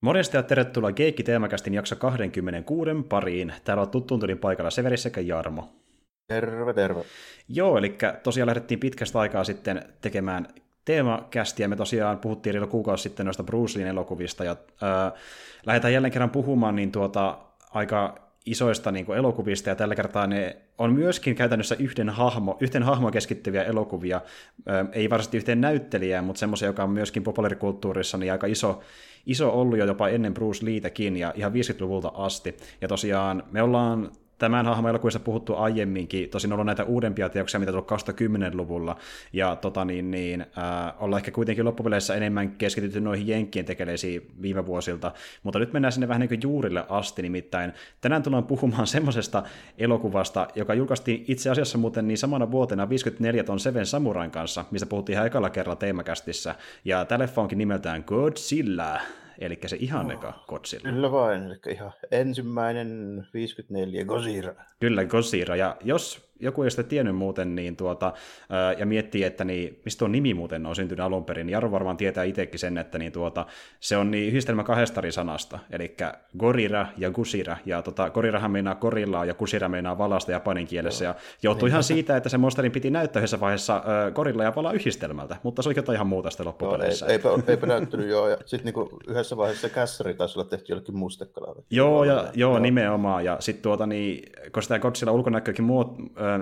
Morjesta ja tervetuloa Geekki Teemakästin jakso 26 pariin. Täällä on tuttuun tulin paikalla Severi sekä Jarmo. Terve, terve. Joo, eli tosiaan lähdettiin pitkästä aikaa sitten tekemään teemakästiä. Me tosiaan puhuttiin reilu kuukausi sitten noista Bruce Leen elokuvista, ja äh, lähdetään jälleen kerran puhumaan niin tuota, aika isoista niin kuin, elokuvista, ja tällä kertaa ne on myöskin käytännössä yhden hahmo, yhteen hahmo keskittyviä elokuvia, ei varsinaisesti yhteen näyttelijään, mutta semmoisia, joka on myöskin populaarikulttuurissa niin aika iso, iso ollut jo jopa ennen Bruce Leetäkin, ja ihan 50-luvulta asti. Ja tosiaan me ollaan tämän hahmon elokuvissa puhuttu aiemminkin, tosin on ollut näitä uudempia teoksia, mitä tullut 2010-luvulla, ja tota, niin, niin, äh, ollaan ehkä kuitenkin loppupeleissä enemmän keskitytty noihin jenkkien tekeleisiin viime vuosilta, mutta nyt mennään sinne vähän niin kuin juurille asti, nimittäin tänään tullaan puhumaan semmoisesta elokuvasta, joka julkaistiin itse asiassa muuten niin samana vuotena 54 ton Seven Samurain kanssa, mistä puhuttiin ihan ekalla kerralla teemakästissä, ja tämä leffa onkin nimeltään Godzilla eli se ihan eka Godzilla. Kyllä vain, eli ihan ensimmäinen 54 Godzilla. Kyllä, Godzilla, ja jos joku ei sitä tiennyt muuten, niin tuota, ja miettii, että niin, mistä tuo nimi muuten on syntynyt alun perin, niin Jaro varmaan tietää itsekin sen, että niin tuota, se on niin yhdistelmä kahdesta eri sanasta, eli Gorira ja Gusira, ja tota, Gorirahan meinaa korillaa ja Gusira meinaa valasta japanin kielessä, ja johtui ihan siitä, että se monsterin piti näyttää yhdessä vaiheessa äh, korilla ja vala yhdistelmältä, mutta se oli jotain ihan muuta sitten loppupeleissä. Joo, ei, eipä, eipä näyttänyt joo, ja sitten niinku yhdessä vaiheessa kässäri taisi olla tehty jollekin mustekalalle. Joo, ja, joo, joo, nimenomaan, ja sitten tuota, niin, kun sitä Godzilla ulkonäköäkin muot,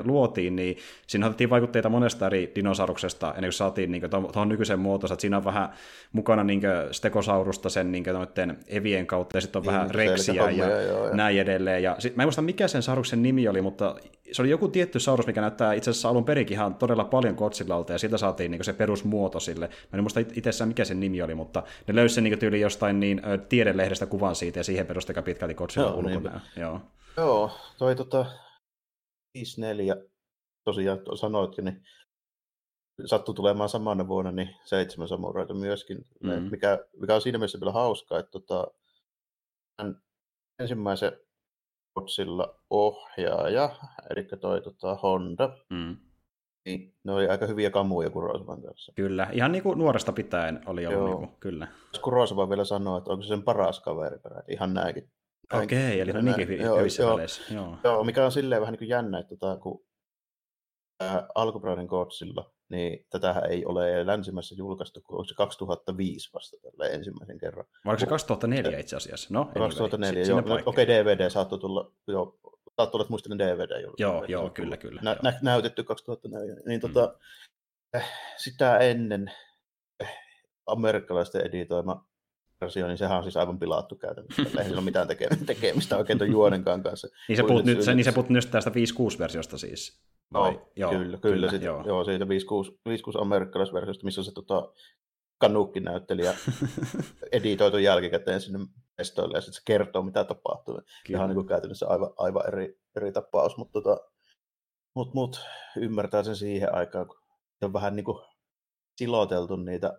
luotiin, niin siinä otettiin vaikutteita monesta eri dinosauruksesta, ennen kuin saatiin niin tuohon nykyiseen muotoon, että siinä on vähän mukana niin stekosaurusta sen niin noiden evien kautta, ja sitten on niin, vähän reksiä ja joo, näin edelleen. Ja sit, mä en muista, mikä sen sauruksen nimi oli, mutta se oli joku tietty saurus, mikä näyttää itse asiassa alun perinkin ihan todella paljon Godzillalta, ja siitä saatiin niin se perusmuoto sille. Mä en muista itsessään, mikä sen nimi oli, mutta ne löysi sen niin tyyli jostain niin, tiedelehdestä kuvan siitä, ja siihen perusti pitkälti Godzilla ulkonäön. Joo. Joo, toi tota, 54, tosiaan sanoitkin, niin sattui tulemaan samana vuonna niin seitsemän samuraita myöskin, mm-hmm. mikä, mikä on siinä mielessä vielä hauskaa, että tota, ensimmäisen Godzilla ohjaaja, eli toi tota, Honda, mm. niin ne oli aika hyviä kamuja Kurosavan kanssa. Kyllä, ihan niin kuin nuoresta pitäen oli ollut, niin kuin, kyllä. Kurosava vielä sanoa, että onko se sen paras kaveri, ihan näinkin Okei, okay, eli on niinkin hyvissä joo, väleissä. Joo. joo, mikä on silleen vähän niin kuin jännä, että tota, kun ää, alkuperäinen Godzilla, niin tätä ei ole länsimässä julkaistu, kun onko se 2005 vasta tällä ensimmäisen kerran. Vai onko se 2004 itse asiassa? No, 2004, joo. Okei, okay, DVD saattoi tulla, joo, saattoi että muistelen DVD julkaistu. Joo, joo, kyllä, kyllä. Nä, joo. näytetty 2004. Niin mm. tota, eh, sitä ennen eh, amerikkalaisten editoima versio, niin sehän on siis aivan pilattu käytännössä. Ei sillä ole mitään tekemistä oikein tuon juonenkaan kanssa. niin, se puhut nyt, se, niin se puhut nyt tästä 5.6-versiosta siis? Vai? No, joo, kyllä, kyllä, kyllä sit, joo. joo, siitä 5.6, 5.6 amerikkalaisversiosta, missä se tota, kanukki-näyttelijä editoitu jälkikäteen sinne mestoille ja sitten se kertoo, mitä tapahtuu. Kyllä. Ihan niin kuin käytännössä aivan, aivan eri, eri tapaus, mutta tota, mut, mut, ymmärtää sen siihen aikaan, kun on vähän niin kuin siloteltu niitä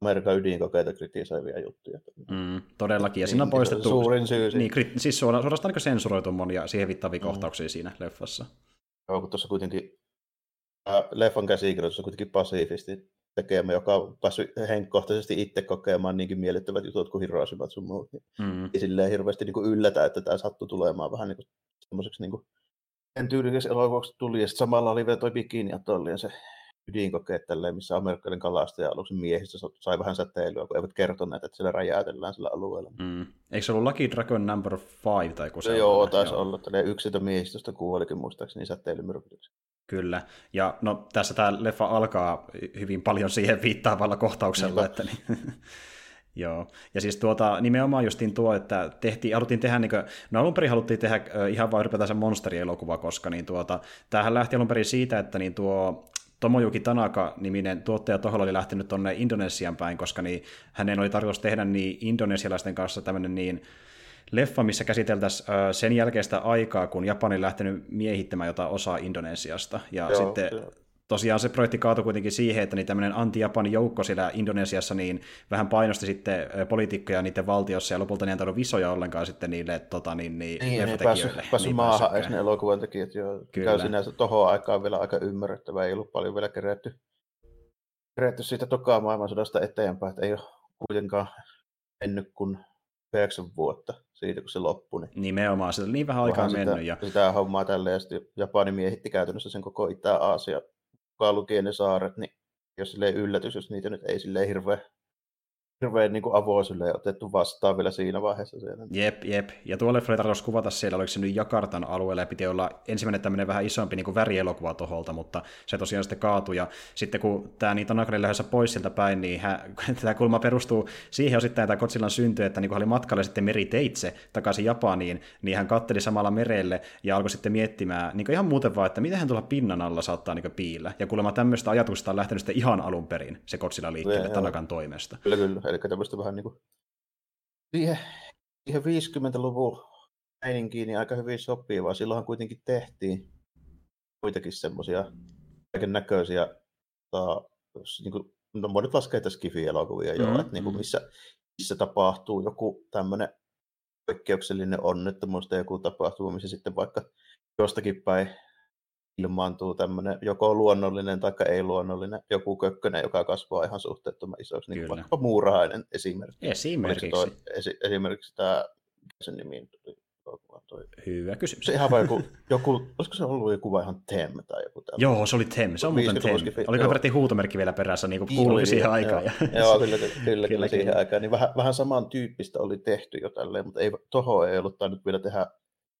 Amerikan ydinkokeita kritisoivia juttuja. Mm, todellakin, ja siinä on niin, poistettu... Suurin syy. Niin, kri, siis suorastaan niin sensuroitu monia siihen viittaavia mm. kohtauksia siinä leffassa. Joo, kun tuossa kuitenkin äh, leffan käsikirjoitus on kuitenkin pasifisti tekemä, joka on päässyt henkkohtaisesti itse kokemaan niinkin miellyttävät jutut kuin Hiroshimat sun muut. Niin mm. Ei silleen hirveästi niin kuin yllätä, että tämä sattui tulemaan vähän niin kuin semmoiseksi niin kuin en tyylikäs elokuvaksi tuli, ja sitten samalla oli vielä toi bikini ja se ydinkokeet, tälleen, missä amerikkalainen kalastaja aluksen miehistä sai vähän säteilyä, kun eivät kertoneet, että siellä räjäytellään sillä alueella. Mm. Eikö se ollut Lucky Dragon number 5 tai kun se Joo, taisi olla. Tällä yksi miehistöstä kuolikin muistaakseni säteilymyrkytyksen. Kyllä. Ja no, tässä tämä leffa alkaa hyvin paljon siihen viittaavalla kohtauksella, Niinpä. että niin, Joo, ja siis tuota, nimenomaan justiin tuo, että tehtiin, haluttiin tehdä, niin kuin, no alun perin haluttiin tehdä ihan vain ylipäätään monsterielokuva, koska niin tuota, tämähän lähti alun perin siitä, että niin tuo Tomojuki Tanaka-niminen tuottaja Toholla oli lähtenyt tuonne Indonesian päin, koska niin, hänen oli tarkoitus tehdä niin indonesialaisten kanssa tämmöinen niin leffa, missä käsiteltäisiin sen jälkeistä aikaa, kun Japani lähtenyt miehittämään jotain osaa Indonesiasta. Ja Joo, sitten tosiaan se projekti kaatui kuitenkin siihen, että niin tämmöinen anti-Japanin joukko siellä Indonesiassa niin vähän painosti sitten poliitikkoja niiden valtiossa, ja lopulta ne ei antanut visoja ollenkaan sitten niille tota, niin, niin, niin ei päässyt, päässyt niin maahan edes ne elokuvan tekijät, jo käy sinänsä tohon aikaan vielä aika ymmärrettävää, ei ollut paljon vielä kerätty, kerätty siitä tokaa maailmansodasta eteenpäin, että ei ole kuitenkaan mennyt kun yhdeksän vuotta siitä, kun se loppui. Niin Nimenomaan, se oli niin vähän aikaa sitä, mennyt. Ja... Sitä hommaa tälleen, ja sitten Japani miehitti käytännössä sen koko Itä-Aasia, mukaan lukien ne saaret, niin jos silleen yllätys, jos niitä nyt ei silleen hirveän hirveän niin avoisille otettu vastaan vielä siinä vaiheessa. Siellä. Jep, jep. Ja tuolle oli tarkoitus kuvata siellä, oliko se nyt Jakartan alueella, ja piti olla ensimmäinen tämmöinen vähän isompi niin kuin värielokuva toholta, mutta se tosiaan sitten kaatui. Ja sitten kun tämä niin Tanakarin lähdössä pois sieltä päin, niin hän, tämä kulma perustuu siihen osittain tämä Kotsillan synty, että niin kun hän oli matkalla sitten meriteitse takaisin Japaniin, niin hän katteli samalla merelle ja alkoi sitten miettimään niin ihan muuten vaan, että miten hän tuolla pinnan alla saattaa niin piillä. Ja kuulemma tämmöistä ajatusta on lähtenyt sitten ihan alun perin se Kotsilla liikkeelle Tanakan toimesta. Kyllä, kyllä eli tämmöistä vähän niin kuin siihen, siihen 50-luvun meininkiin niin aika hyvin sopivaa. Silloinhan kuitenkin tehtiin kuitenkin semmoisia kaiken näköisiä, niin kuin, no voi nyt laskea, että skifi-elokuvia jo, mm, että niin kuin mm. missä, missä tapahtuu joku tämmöinen poikkeuksellinen onnettomuus tai joku tapahtuu, missä sitten vaikka jostakin päin ilmaantuu tämmöinen joko luonnollinen tai ei-luonnollinen joku kökkönen, joka kasvaa ihan suhteettoman isoksi, niin vaikka muurahainen esimerkiksi. Esimerkiksi. Toi, esi, esimerkiksi tämä, sen nimi toi? Hyvä kysymys. Se ihan joku, joku, olisiko se ollut joku vai ihan Tem tai joku tämmöinen? Joo, se oli Tem, se on muuten Tem. Oliko peräti huutomerkki vielä perässä, niin kuin kuului siihen aikaan. Joo, ja... joo kyllä, kyllä, kyllä, kyllä, siihen aikaan. Niin vähän, vähän samantyyppistä oli tehty jo tälleen, mutta ei, toho ei ollut tainnut vielä tehdä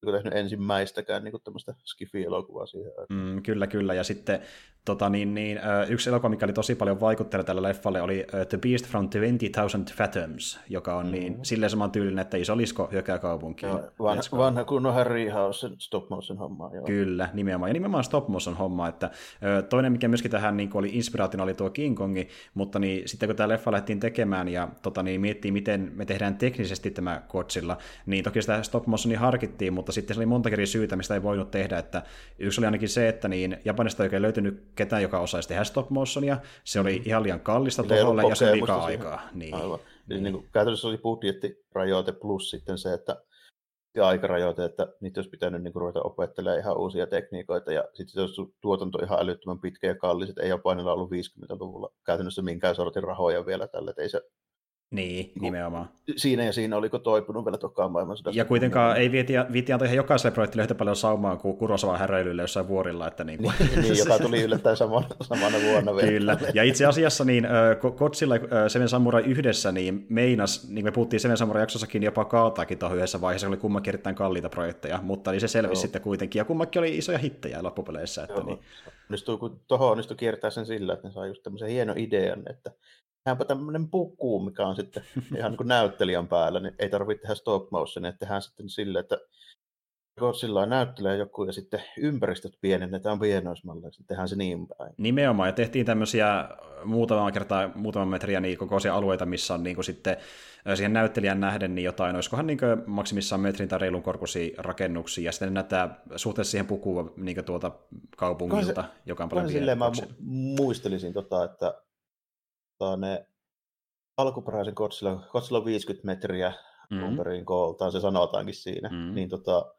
tehnyt ensimmäistäkään niin tämmöistä skifi-elokuvaa siihen. Mm, kyllä, kyllä. Ja sitten tota, niin, niin, yksi elokuva, mikä oli tosi paljon vaikuttanut tällä leffalle, oli The Beast from 20,000 Fathoms, joka on niin, mm. silleen saman tyylinen, että iso lisko hyökää kaupunkiin. Joo, vanha, vanha kunnon Harry House stop motion homma. Joo. Kyllä, nimenomaan. Ja nimenomaan stop motion homma. Että, toinen, mikä myöskin tähän niin oli inspiraationa, oli tuo King Kongi, mutta niin, sitten kun tämä leffa lähdettiin tekemään ja tota, niin, miettii, miten me tehdään teknisesti tämä Godzilla, niin toki sitä stop motionia harkittiin, mutta sitten se oli monta eri syytä, mistä ei voinut tehdä. Että yksi oli ainakin se, että niin Japanista ei oikein löytynyt ketään, joka osaisi tehdä stop motionia. Se oli mm. ihan liian kallista tuolle ja se oli liikaa aikaa. Niin. Aivan. Niin. Niin kuin, käytännössä oli budjettirajoite plus sitten se, että ja aikarajoite, että niitä olisi pitänyt niin kuin, ruveta opettelemaan ihan uusia tekniikoita, ja sitten se olisi tuotanto ihan älyttömän pitkä ja kallis, että ei Japanilla ollut 50-luvulla käytännössä minkään sortin rahoja vielä tälle, että ei se niin, nimenomaan. Siinä ja siinä oliko toipunut vielä tokaan maailmansodasta. Ja kuitenkaan ei viiti, viiti antaa ihan jokaiselle projektille yhtä paljon saumaa kuin Kurosavan häröilylle jossain vuorilla. Että niin, kuin... niin, niin, joka tuli yllättäen samana, samana vuonna vielä. Kyllä, ja itse asiassa niin Kotsilla Seven Samurai yhdessä niin meinas, niin me puhuttiin Seven Samurai jaksossakin jopa kaataakin tuohon yhdessä vaiheessa, oli kummankin erittäin kalliita projekteja, mutta niin se selvisi Joo. sitten kuitenkin, ja kummankin oli isoja hittejä loppupeleissä. Että niin. Onnistuu, kun tuohon onnistui kiertää sen sillä, että ne saa just tämmöisen hienon idean, että tehdäänpä tämmöinen puku, mikä on sitten ihan niin kuin näyttelijän päällä, niin ei tarvitse tehdä stop motion, että tehdään sitten silleen, että sillä näyttelee joku ja sitten ympäristöt pienennetään pienoismalleiksi, tehdään se niin päin. Nimenomaan, ja tehtiin tämmöisiä muutama kertaa, muutaman metriä niin kokoisia alueita, missä on niin kuin sitten siihen näyttelijän nähden niin jotain, olisikohan niin maksimissaan metrin tai reilun korkuisia rakennuksia, ja sitten näyttää suhteessa siihen pukuun niin tuolta kaupungilta, se, joka on paljon Silleen mä muistelisin, tota, että tota, ne alkuperäisen Godzilla, Godzilla 50 metriä mm-hmm. umperin kooltaan, se sanotaankin siinä, mm-hmm. niin tota,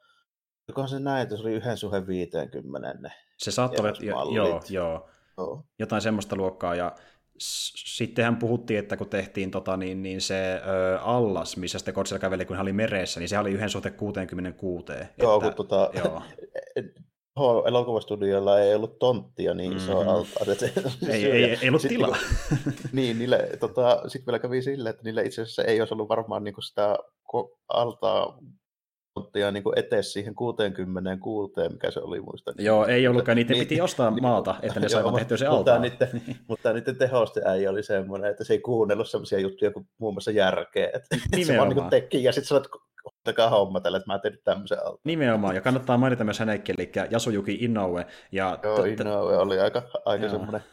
Jokohan se näin, että se oli yhden suhde 50 ne Se saattoi olla, jo, joo, joo. Oh. Jotain semmoista luokkaa, ja sittenhän puhuttiin, että kun tehtiin tota, niin, niin se ö, allas, missä sitten Godzilla käveli, kun hän oli meressä, niin se oli yhden suhte 66. Joo, että, kun tota, joo. elokuvastudioilla ei ollut tonttia niin iso mm-hmm. altaat. ei, ei, ei, ei ollut tilaa. niin, niille, tota, sitten vielä kävi sille, että niille itse asiassa ei olisi ollut varmaan niin sitä altaa tonttia niin etes siihen 66, mikä se oli muista. Joo, ei ollutkaan, niitä niin, piti ostaa niin, maata, että ne saivat tehtyä se altaa. Mutta niiden, mutta niiden tehoste ei oli semmoinen, että se ei kuunnellut semmoisia juttuja kuin muun muassa järkeä. Että, että se vaan niin teki, ja sitten sanoit, ottakaa homma tälle, että mä tein tämmöisen alta. Nimenomaan, ja kannattaa mainita myös hänenkin, eli Yasuyuki Inoue. Ja Joo, Inoue oli aika, aika semmoinen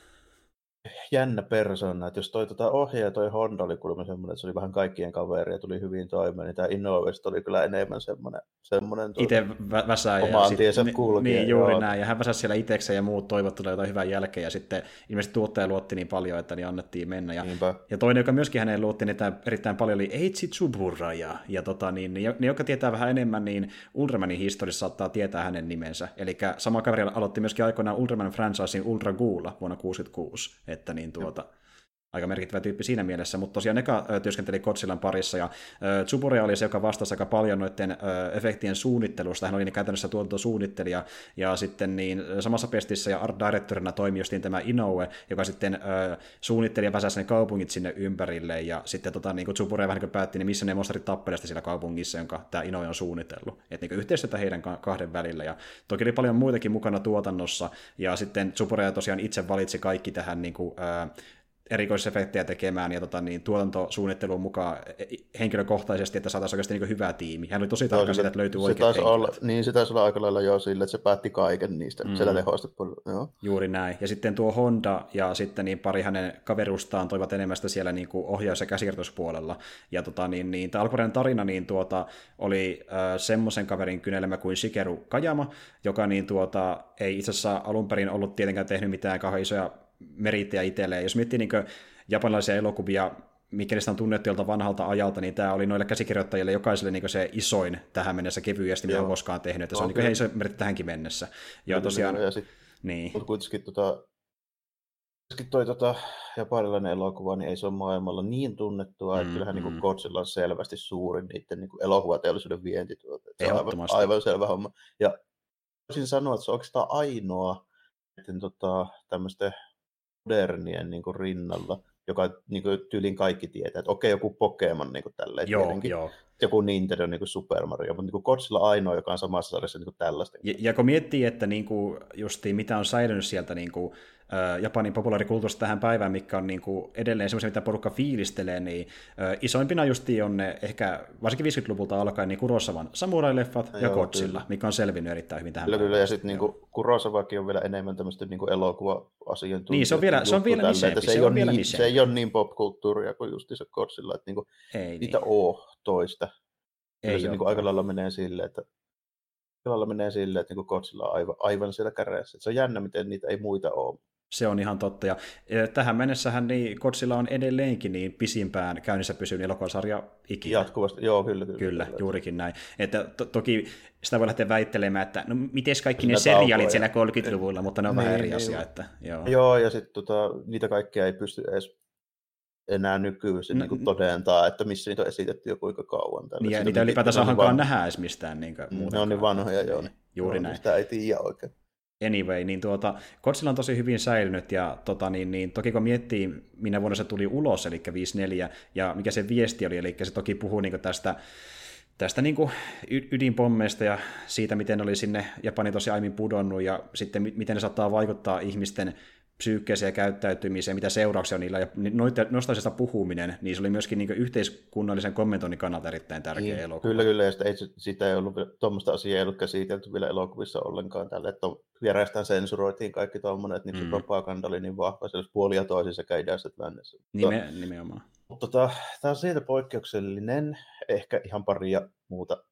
jännä persona, että jos toi tota ohjaaja, toi Honda oli kuulemma semmoinen, että se oli vähän kaikkien kaveri ja tuli hyvin toimeen, niin tämä Innovest oli kyllä enemmän semmoinen, semmoinen tuota, Itse vä- väsää omaan tiensä kulkija. Niin, juuri joo. näin, ja hän väsäsi siellä itsekseen ja muut toivot tulee jotain hyvää jälkeen, ja sitten ilmeisesti tuottaja luotti niin paljon, että niin annettiin mennä. Ja, ja toinen, joka myöskin häneen luotti niin erittäin paljon, oli Eiichi Tsubura, ja, ja tota, niin, ne, ne, jotka tietää vähän enemmän, niin Ultramanin historiassa saattaa tietää hänen nimensä. Eli sama kaveri aloitti myöskin aikoinaan Ultraman franchisein Ultra Ghoulla vuonna 1966, että niin tuota, aika merkittävä tyyppi siinä mielessä, mutta tosiaan Neka työskenteli Godzillan parissa, ja Tsubure oli se, joka vastasi aika paljon noiden efektien suunnittelusta, hän oli niin käytännössä tuotantosuunnittelija, ja sitten niin samassa pestissä ja art directorina toimi justiin tämä Inoue, joka sitten suunnitteli ja väsäsi ne kaupungit sinne ympärille, ja sitten tota, niin Tsubure vähän niin päätti, niin missä ne monsterit tappeleista siellä kaupungissa, jonka tämä Inoue on suunnitellut, että niin yhteistyötä heidän kahden välillä, ja toki oli paljon muitakin mukana tuotannossa, ja sitten Tsubure tosiaan itse valitsi kaikki tähän niin kuin, erikoisefektejä tekemään ja tota, niin, tuotantosuunnitteluun mukaan e, henkilökohtaisesti, että saataisiin oikeasti niin hyvä tiimi. Hän oli tosi tarkka siitä, että löytyy oikeat se olla, Niin, se taisi olla aika lailla jo sille, että se päätti kaiken niistä mm. siellä tehoista. Joo. Juuri näin. Ja sitten tuo Honda ja sitten niin pari hänen kaverustaan toivat enemmän sitä siellä niin kuin ohjaus- ja käsikirjoituspuolella. Ja tota, niin, niin, tämä alkuperäinen tarina niin, tuota, oli äh, semmoisen kaverin kynelemä kuin Shigeru Kajama, joka niin, tuota, ei itse asiassa alun perin ollut tietenkään tehnyt mitään kauhean isoja merittejä itselleen. Jos miettii niin japanilaisia elokuvia, mikä on tunnettu jolta vanhalta ajalta, niin tämä oli noille käsikirjoittajille jokaiselle niin se isoin tähän mennessä kevyesti, mitä on koskaan tehnyt. Että se on okay. niin iso meritti tähänkin mennessä. Ja no, tosiaan... Ja sit, niin. Mutta kuitenkin tota, toi tota, japanilainen elokuva, niin ei se ole maailmalla niin tunnettua, mm, että kyllähän niin mm. niin Godzilla on selvästi suurin niiden niin kuin elokuvateollisuuden vientituote. Se on aivan, aivan selvä homma. Ja voisin sanoa, että se on oikeastaan ainoa että, tota, tämmöisten modernien niin kuin rinnalla, joka niin kuin, tyylin kaikki tietää, että okei, joku Pokemon niin kuin tälleen joo, tietenkin. Joo. joku Nintendo niin kuin Super Mario, mutta niin kuin Godzilla ainoa, joka on samassa sarjassa niin kuin tällaista. Ja, ja kun miettii, että niin kuin, justiin, mitä on säilynyt sieltä niin kuin, Japanin populaarikulttuurista tähän päivään, mikä on niin kuin edelleen semmoisia, mitä porukka fiilistelee, niin isoimpina justi on ne ehkä varsinkin 50-luvulta alkaen niin Kurosavan samurai-leffat ja, ja Godzilla, mikä on selvinnyt erittäin hyvin tähän Kyllä, päivään. kyllä, ja sitten niin Kurosavakin on vielä enemmän tämmöistä niin elokuva-asiantuntijaa. Niin, se on vielä, se on vielä nisempi, se, se, on vielä niin, se ei ole niin popkulttuuria kuin se Godzilla, että niin kuin, ei, niitä niin. ole toista. Ei se niin aika lailla menee silleen, että menee silleen, että niin Godzilla on aivan, aivan siellä käreessä. Se on jännä, miten niitä ei muita ole. Se on ihan totta. Ja tähän mennessähän niin Godzilla on edelleenkin niin pisimpään käynnissä pysynyt elokuvasarja ikinä. Jatkuvasti, joo, kyllä. Kyllä, kyllä, kyllä. juurikin näin. Että to- toki sitä voi lähteä väittelemään, että no miten kaikki ne seriaalit siellä 30-luvulla, mutta ne on niin, vähän eri niin, asia. Että, joo. joo, ja sitten tota, niitä kaikkia ei pysty edes enää nykyisin no, niin todentaa, että missä niitä on esitetty jo kuinka kauan. Niin, ja niitä ylipäätänsä hankaan van... nähdä edes mistään. Niin kuin, ne on niin vanhoja, joo. Niin, juuri näin. Sitä ei tiedä oikein anyway, niin tuota, Godzilla on tosi hyvin säilynyt, ja tota, niin, niin, toki kun miettii, minä vuonna se tuli ulos, eli 54, ja mikä se viesti oli, eli se toki puhuu niin tästä tästä niin ydinpommeista ja siitä, miten oli sinne Japani tosi aiemmin pudonnut ja sitten miten ne saattaa vaikuttaa ihmisten psyykkeeseen ja käyttäytymiseen, mitä seurauksia on niillä, ja nostaisesta puhuminen, niin se oli myöskin niin yhteiskunnallisen kommentoinnin kannalta erittäin tärkeä niin, elokuva. Kyllä, kyllä, ja sitä ei, sitä ei ollut, tuommoista asiaa ei ollut käsitelty vielä elokuvissa ollenkaan tälle, että viereistään sensuroitiin kaikki tuommoinen, että niin mm. propaganda oli niin vahva, se olisi puolia toisin sekä idässä että lännessä. Nime, nimenomaan. Mutta tota, tämä on siitä poikkeuksellinen, ehkä ihan paria muuta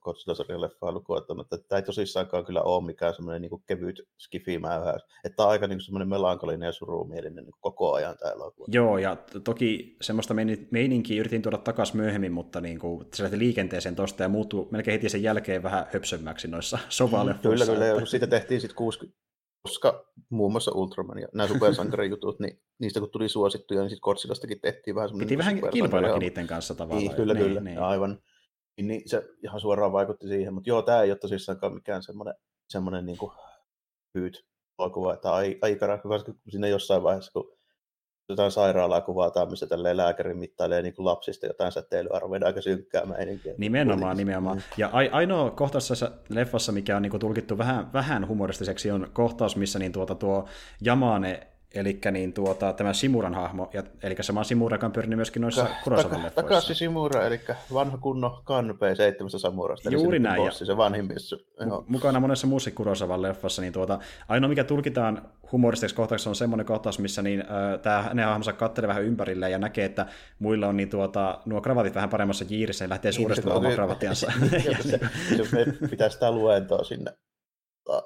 Godzilla-sarjan leffaa lukuun ottamatta. Tämä ei tosissaankaan kyllä ole mikään semmoinen niin kevyt skifimäyhäys. Että tämä on aika niin semmoinen melankolinen ja surumielinen niin koko ajan tämä elokuva. Joo, ja toki semmoista meininkiä yritin tuoda takaisin myöhemmin, mutta niin kuin, se lähti liikenteeseen tosta ja muuttuu melkein heti sen jälkeen vähän höpsömmäksi noissa. Mm, kyllä, kyllä. Että... Siitä tehtiin sitten 60, koska muun muassa Ultraman ja nämä supersankarijutut, niin niistä kun tuli suosittuja, niin sitten Godzillastakin tehtiin vähän semmoinen... Piti vähän kilpaillakin niiden kanssa tavallaan. Niin, kyllä, niin, kyllä, niin. aivan niin se ihan suoraan vaikutti siihen. Mutta joo, tämä ei ole tosissaan mikään semmoinen, semmoinen niin kuin hyyt elokuva, että aikana, koska siinä jossain vaiheessa, kun jotain sairaalaa kuvataan, missä tälleen lääkäri mittailee niin kuin lapsista jotain säteilyarvoja, aika synkkää meininkiä. Nimenomaan, nimenomaan. Mm. Ja ainoa kohtaus tässä leffassa, mikä on niin kuin tulkittu vähän, vähän humoristiseksi, on kohtaus, missä niin tuota, tuo Jamane Eli niin tuota, tämä Simuran hahmo, ja, eli sama Simura, joka on pyörinyt myöskin noissa Ka- Kurosavan taka, Takashi Simura, eli vanha kunno Kanpei seitsemästä samurasta. Juuri näin. Bossi, se vanhin Mukana monessa muussa Kurosavan leffassa, niin tuota, ainoa mikä tulkitaan humoristiseksi kohtauksessa on semmoinen kohtaus, missä niin, äh, tämä hänen hahmonsa katselee vähän ympärille ja näkee, että muilla on niin, tuota, nuo kravatit vähän paremmassa jiirissä ja lähtee niin, suurestamaan omaa kravattiansa. Pitää sitä luentoa sinne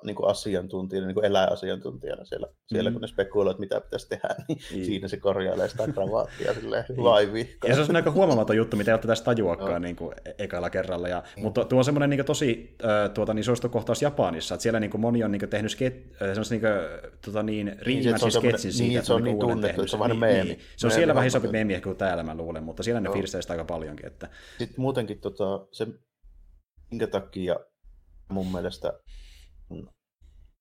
niin kuin asiantuntijana, niin kuin eläinasiantuntijana siellä, mm. siellä kun ne spekuloivat, mitä pitäisi tehdä, niin mm. siinä se korjailee sitä kravaattia silleen niin. Ja se on aika huomaamaton juttu, mitä ei ole tässä tajuakaan no. niin kuin e- ekalla kerralla. Ja, mm. Mutta tuo on semmoinen niin tosi äh, tuota, niin suosittu Japanissa, että siellä niin kuin moni on niin kuin, tehnyt sket, äh, niin kuin, tuota, niin, riimäisen niin, sketsin siitä, niin, se on niin tunnettu, että se on vähän meemi. Niin, se on meemi siellä vähän isompi meemi kuin täällä mä luulen, mutta siellä ne no. firsteistä aika paljonkin. Että... Sitten muutenkin tota, se, minkä takia mun mielestä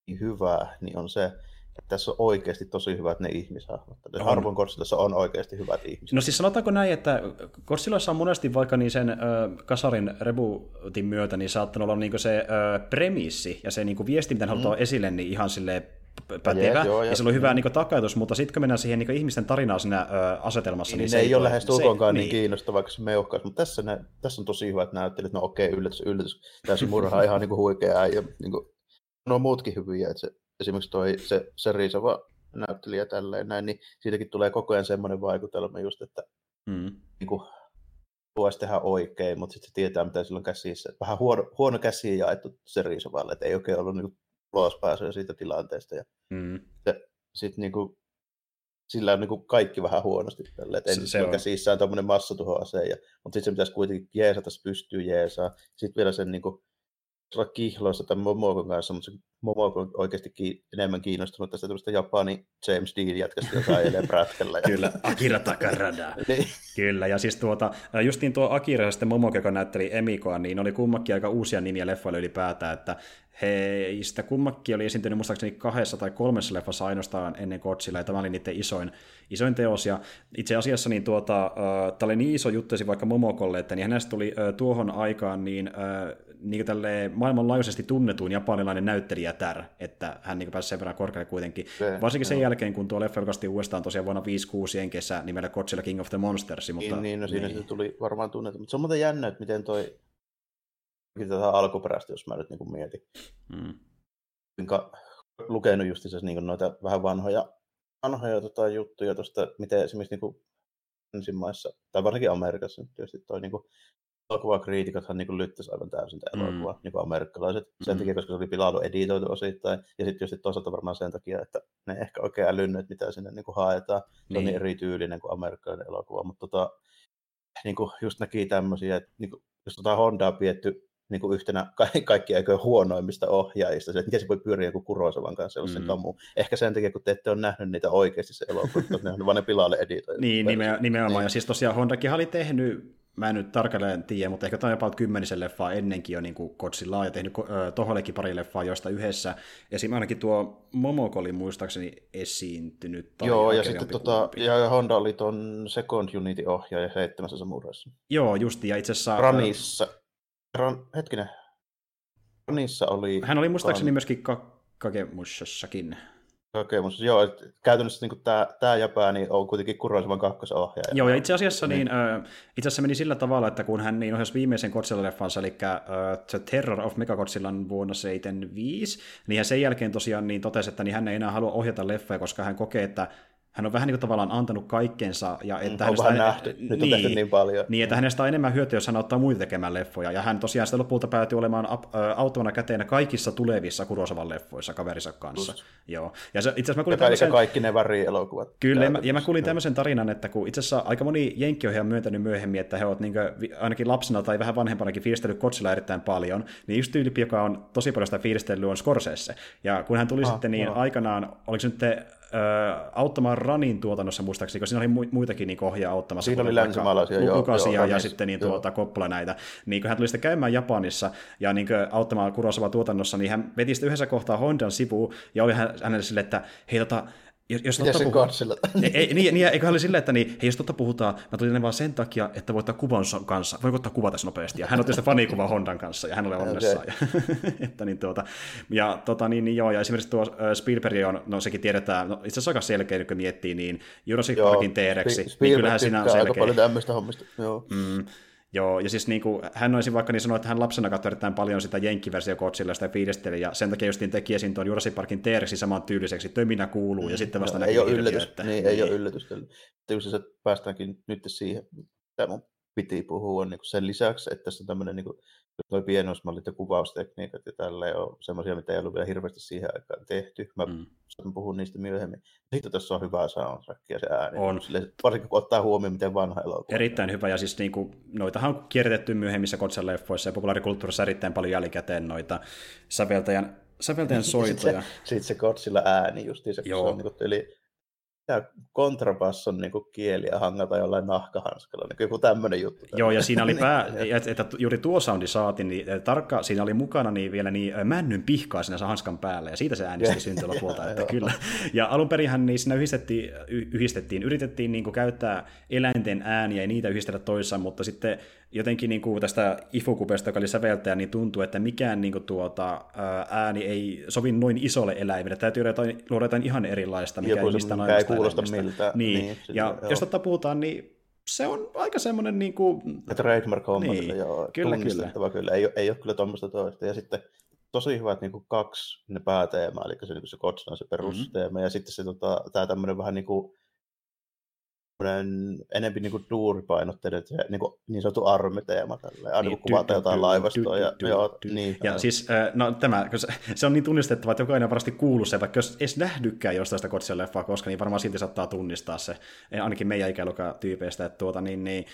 niin hyvää, niin on se, että tässä on oikeasti tosi hyvät ne ihmishahmot. On. Harvoin Korsilassa on oikeasti hyvät ihmiset. No siis sanotaanko näin, että Korsilassa on monesti vaikka niin sen äh, Kasarin rebootin myötä niin saattanut olla niin se äh, premissi ja se niin viesti, mitä mm. halutaan esille, niin ihan silleen pätevä, Jeet, joo, ja, ja se on hyvä niin takaitus, mutta sitten kun mennään siihen niin ihmisten tarinaan siinä ö, asetelmassa, niin, niin se ei, ei ole lähes tulkoonkaan niin, niin kiinnostava, vaikka se meuhkaisi, mutta tässä, ne, tässä on tosi hyvät näyttelijät, no okei, okay, yllätys, yllätys, tässä murha on ihan niin kuin huikea ja niin kuin, no muutkin hyviä, että se, esimerkiksi toi, se, se riisava näyttelijä tälleen näin, niin siitäkin tulee koko ajan semmoinen vaikutelma just, että mm. niin kuin, voisi tehdä oikein, mutta sitten se tietää, mitä sillä on käsissä. Vähän huono, huono käsi jaettu se riisavalle, että ei oikein ollut niin ulospääsyä siitä tilanteesta. Ja mm. sitten niin kuin, sillä on niin kuin kaikki vähän huonosti tälle. Että se, se on käsissään tuommoinen massatuhoase, ja, mutta sitten se pitäisi kuitenkin jeesata, se pystyy jeesaa. Sitten vielä sen niin kuin, olla kihloissa tämän Momokon kanssa, mutta se Momoko on oikeasti ki- enemmän kiinnostunut tästä tämmöistä Japani James Dean jätkästä, joka ajelee prätkällä. Kyllä, Akira Takarada. niin. Kyllä, ja siis tuota, justiin tuo Akira ja sitten Momoko, joka näytteli Emikoa, niin oli kummakin aika uusia nimiä leffoille ylipäätään, että heistä kummakin oli esiintynyt muistaakseni kahdessa tai kolmessa leffassa ainoastaan ennen Godzilla, ja tämä oli niiden isoin, isoin teos, ja itse asiassa niin tuota, äh, tämä oli niin iso juttu vaikka Momokolle, että niin hänestä tuli äh, tuohon aikaan niin äh, niin maailmanlaajuisesti tunnetuin japanilainen näyttelijätär, että hän niin pääsi sen verran korkealle kuitenkin. Se, Varsinkin sen joo. jälkeen, kun tuo leffa julkaistiin uudestaan tosiaan vuonna 5-6 jenkessä nimellä Godzilla King of the Monsters. Mutta, niin, niin, no siinä niin. se tuli varmaan tunnettu. Mutta se on muuten jännä, että miten toi tätä alkuperäistä, jos mä nyt niin mietin. Mm. Kuinka lukenut just niin noita vähän vanhoja, vanhoja tota, juttuja tuosta, miten esimerkiksi niin ensimmäisessä, tai varsinkin Amerikassa tietysti toi niin kuin, elokuvakriitikothan niin lyttäisi aivan täysin tämä mm. elokuva, niin kuin amerikkalaiset. Sen mm. takia, koska se oli pilailu editoitu osittain, ja sitten tietysti toisaalta varmaan sen takia, että ne ehkä oikein älynnyt, mitä sinne niin kuin haetaan. Se niin. on niin erityylinen kuin amerikkalainen elokuva, mutta tota, niin kuin just näki tämmöisiä, että niin kuin, jos tota Hondaa pietty niin kuin yhtenä ka- kaikki aikojen huonoimmista ohjaajista, se, että miten se voi pyöriä joku Kurosavan kanssa sellaisen mm. kamu. Ehkä sen takia, kun te ette ole nähnyt niitä oikeasti se elokuva, ne on vain ne pilalle editoja. niin, nimenomaan. nimenomaan. Ja siis tosiaan Hondakin oli tehnyt mä en nyt tarkalleen tiedä, mutta ehkä tämä on jopa kymmenisen leffaa ennenkin jo niin Kotsillaan ja tehnyt tohollekin pari leffaa, joista yhdessä esim. ainakin tuo Momoko oli muistaakseni esiintynyt. Tai Joo, ja sitten tota, ja Honda oli tuon Second Unity-ohjaaja seitsemässä samurassa. Joo, justi, ja itse asiassa... Ranissa. Ran, hetkinen. Ranissa oli... Hän oli muistaakseni kan... myöskin Kakemushassakin kokemus. Joo, että käytännössä niin tämä, tämä niin on kuitenkin Kurosavan kakkosohjaaja. Joo, ja itse asiassa, niin. Niin, itse asiassa meni sillä tavalla, että kun hän niin ohjasi viimeisen Godzilla-leffansa, eli uh, The Terror of Mechagodzillan vuonna 75, niin hän sen jälkeen tosiaan niin totesi, että niin hän ei enää halua ohjata leffoja, koska hän kokee, että hän on vähän niin kuin tavallaan antanut kaikkensa. Ja että on vähän nähty, nyt niin, on tehty niin paljon. Niin, että hänestä on enemmän hyötyä, jos hän ottaa muita tekemään leffoja. Ja hän tosiaan sitä lopulta päätyi olemaan auttavana käteenä kaikissa tulevissa Kurosavan leffoissa kaverinsa kanssa. Joo. Ja se, itse asiassa mä kuulin tämmöisen... kaikki ne värielokuvat. Kyllä, ja mä, ja mä kuulin tämmöisen tarinan, että kun itse asiassa aika moni jenkki on myöntänyt myöhemmin, että he ovat niin ainakin lapsena tai vähän vanhempanakin fiilistellyt Kotsilla erittäin paljon, niin just tyyppi, joka on tosi paljon sitä fiilistellyt, on Scorsese. Ja kun hän tuli ah, sitten niin no. aikanaan, oliko se nyt te, auttamaan Ranin tuotannossa muistaakseni, koska siinä oli muitakin niin ohjaa auttamassa. Siinä oli länsimaalaisia, joo. Lukasia joo, ja sitten niin, tuota, Koppola näitä. Niin kun hän tuli sitten käymään Japanissa ja niin auttamaan Kurosawa tuotannossa, niin hän veti sitten yhdessä kohtaa Hondan sivuun ja oli hänelle sille, että hei tota, jos totta sen puhutaan, ei, ei, niin, niin, eikö oli silleen, että niin, hei, jos totta puhutaan, mä tulin tänne vaan sen takia, että voi ottaa kuvan kanssa. Voiko ottaa kuva tässä nopeasti? Ja hän otti sitä fanikuvaa Hondan kanssa, ja hän oli onnessaan. Okay. Ja, että niin, tuota, ja, tota, niin, niin, joo, ja esimerkiksi tuo Spielberg on, no sekin tiedetään, no, itse asiassa aika selkeä, kun miettii, niin Jurassic Parkin T-Rexi, niin kyllähän siinä on selkeä. aika paljon tämmöistä hommista, joo. Mm, Joo, ja siis niin kuin, hän olisi vaikka niin sanonut, että hän lapsena katsoi erittäin paljon sitä jenkkiversio Godzilla sitä fiilisteli, ja sen takia justiin teki esiin tuon Jurassic Parkin T-Rexin saman tyyliseksi, töminä kuuluu, ja sitten vasta no, ei ole yllätys, että... Niin, niin, ei ole yllätys. Tietysti se päästäänkin nyt siihen. Tämä mun piti puhua niin sen lisäksi, että tässä on tämmöinen niin kuin, noi pienoismallit ja kuvaustekniikat ja tällä on semmoisia, mitä ei ollut vielä hirveästi siihen aikaan tehty. Mä mm. puhun niistä myöhemmin. Sitten tässä on hyvä soundtrack ja se ääni. On. Sille, varsinkin kun ottaa huomioon, miten vanha elokuva. Erittäin hyvä, ja siis niin kuin, noitahan on kierrätetty myöhemmissä Kotsan-leffoissa ja populaarikulttuurissa erittäin paljon jälkikäteen noita säveltäjän, säveltäjän soitoja. Sitten se, sit se Kotsilla ääni justiinsa, Joo. se on niin kuin, eli kontrabasson niin kuin kieliä hangata jollain nahkahanskalla, niin joku tämmöinen juttu. Joo, ja siinä oli pää, että juuri tuo soundi saatiin, niin tarkka, siinä oli mukana niin vielä niin männyn pihkaa siinä hanskan päällä, ja siitä se äänisti syntyi lopulta, että kyllä. Ja alun perinhän niin siinä yhdistettiin, yhdistettiin yritettiin niin kuin käyttää eläinten ääniä ja niitä yhdistellä toissaan, mutta sitten jotenkin niin kuin tästä Ifukupesta, joka oli säveltäjä, niin tuntuu, että mikään niin kuin tuota, ääni ei sovi noin isolle eläimelle. Täytyy jotain, luoda jotain ihan erilaista, mikä ei mistään ei kuulosta miltä. Niin, niin ja joo. jos totta puhutaan, niin se on aika semmoinen niin kuin... Trademark homma, niin, joo, kyllä, kyllä. kyllä. Ei, ei ole kyllä tuommoista toista. Ja sitten tosi hyvät niin kuin kaksi ne pääteemaa, eli se, niin se Kotsana se perusteema, mm-hmm. ja sitten se, tota, tämä tämmöinen vähän niin kuin enempi niin kuin duuripainotteinen, niin, kuin, niin sanottu armiteema, tälleen, aina niin, kun kuvataan jotain laivastoa. Ja, joo, niin, ja siis, no tämä, se, on niin tunnistettava, että jokainen on varmasti kuullut se, vaikka jos edes nähdykään jostain sitä Kotsia leffaa, koska niin varmaan silti saattaa tunnistaa se, ainakin meidän ikäluokan tyypeistä, että tuota, niin, niin,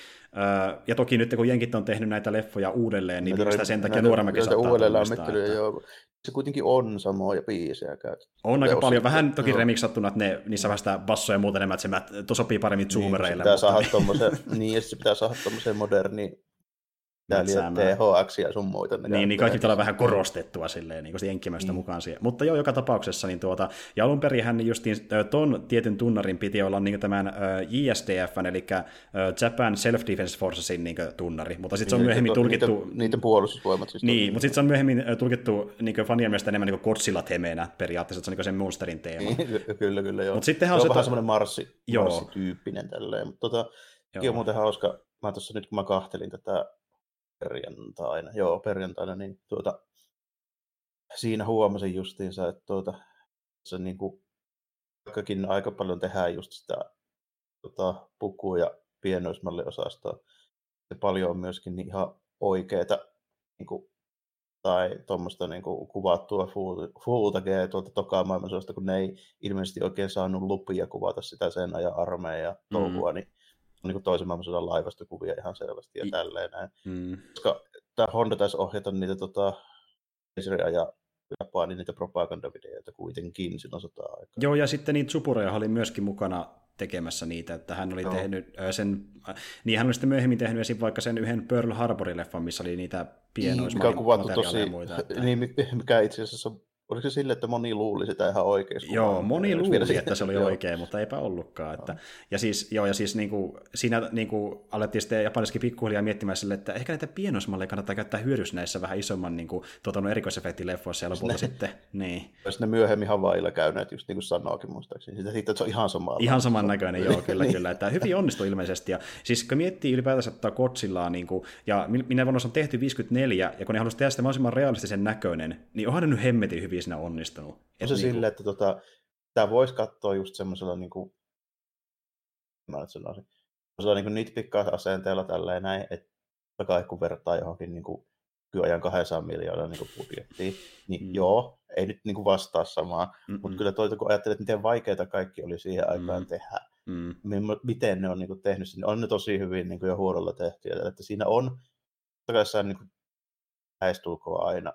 ja toki nyt kun jenkit on tehnyt näitä leffoja uudelleen, niin sitä sen takia nuoremmakin saattaa tunnistaa. Että... Joo, se kuitenkin on samoja biisejä käytetty. On aika paljon, vähän toki no. remiksattuna, että ne, niissä vähän sitä bassoja ja muuta enemmän, että se sopii paremmin zoomereille. Niin, se pitää mutta... saada niin. niin, se pitää saada tuommoisen moderni THX ja sun muita. Niin, niin kaikki pitää olla vähän korostettua silleen, niin kuin jenkkimästä mm. mukaan siihen. Mutta joo, joka tapauksessa, niin tuota, ja alun perin hän justiin ton tietyn tunnarin piti olla niin tämän JSDF, eli Japan Self-Defense Forcesin niin tunnari, mutta sitten se on niin, myöhemmin tulkittu... Niiden, niiden puolustusvoimat siis. Niin, mutta sitten se on myöhemmin tulkittu niin fanien mielestä enemmän niin Godzilla temeenä periaatteessa, että se on niin sen monsterin teema. Niin, kyllä, kyllä, joo. Mut sittenhän on, se on vähän semmoinen marssi, marssityyppinen tälleen, mutta tota, on muuten hauska, mä tuossa nyt kun mä kahtelin tätä perjantaina, joo perjantaina, niin tuota, siinä huomasin justiinsa, että tuota, se niin kuin, vaikkakin aika paljon tehdään just sitä tuota, puku- ja pienoismalliosastoa, se paljon on myöskin ihan oikeita niin kuin, tai tuommoista niin kuin, kuvattua full tuolta tokaa maailmansodasta, kun ne ei ilmeisesti oikein saanut lupia kuvata sitä sen ajan armeija touhua, mm. niin niin toisen maailmansodan laivastokuvia ihan selvästi ja I, tälleen näin. Mm. Koska tämä Honda taisi ohjata niitä tota, ja Japanin niitä propagandavideoita kuitenkin silloin sota-aikaa. Joo, ja sitten niitä supureja oli myöskin mukana tekemässä niitä, että hän oli Joo. tehnyt sen, niin hän oli sitten myöhemmin tehnyt esim. vaikka sen yhden Pearl Harbor-leffan, missä oli niitä niin, kuvattu tosi, muita, että... niin, mikä itse asiassa Oliko se sille, että moni luuli sitä ihan oikein? Joo, moni luuli, että se oli oikein, mutta eipä ollutkaan. Että, ja siis, joo, ja siis niin kuin, siinä niin kuin, alettiin sitten japaniskin pikkuhiljaa miettimään sille, että ehkä näitä pienoismalleja kannattaa käyttää hyödyssä näissä vähän isomman niin kuin, tuota, erikoisefektileffoissa ja lopulta ne, sitten, niin. Jos ne myöhemmin Havailla käyneet, just niin kuin sanoakin muistaakseni, sitä siitä, että se on ihan sama. Ihan saman näköinen, joo, kyllä, niin. kyllä. Että hyvin onnistui ilmeisesti. Ja siis kun miettii ylipäätänsä tätä Godzillaa, niin kuin, ja minä vuonna on tehty 54, ja kun ne halusivat tehdä sitä mahdollisimman realistisen näköinen, niin onhan ne nyt hemmetin hyvin siinä onnistunut. On se niin silleen, että tota, tämä voisi katsoa just semmoisella, niin kuin, mä nyt sanoisin, semmoisella niin nitpikka-asenteella tälleen näin, että kai kun vertaa johonkin niin kuin, nykyajan 200 miljoonaa niin budjettiin, niin mm. joo, ei nyt niin kuin vastaa samaa, Mm-mm. mutta kyllä toita, kun ajattelet, miten vaikeita kaikki oli siihen aikaan mm. tehdä, mm. miten ne on niin kuin, tehnyt sen, on ne tosi hyvin niin kuin, jo huorolla tehty, että siinä on, totta kai niin kuin, lähestulkoon aina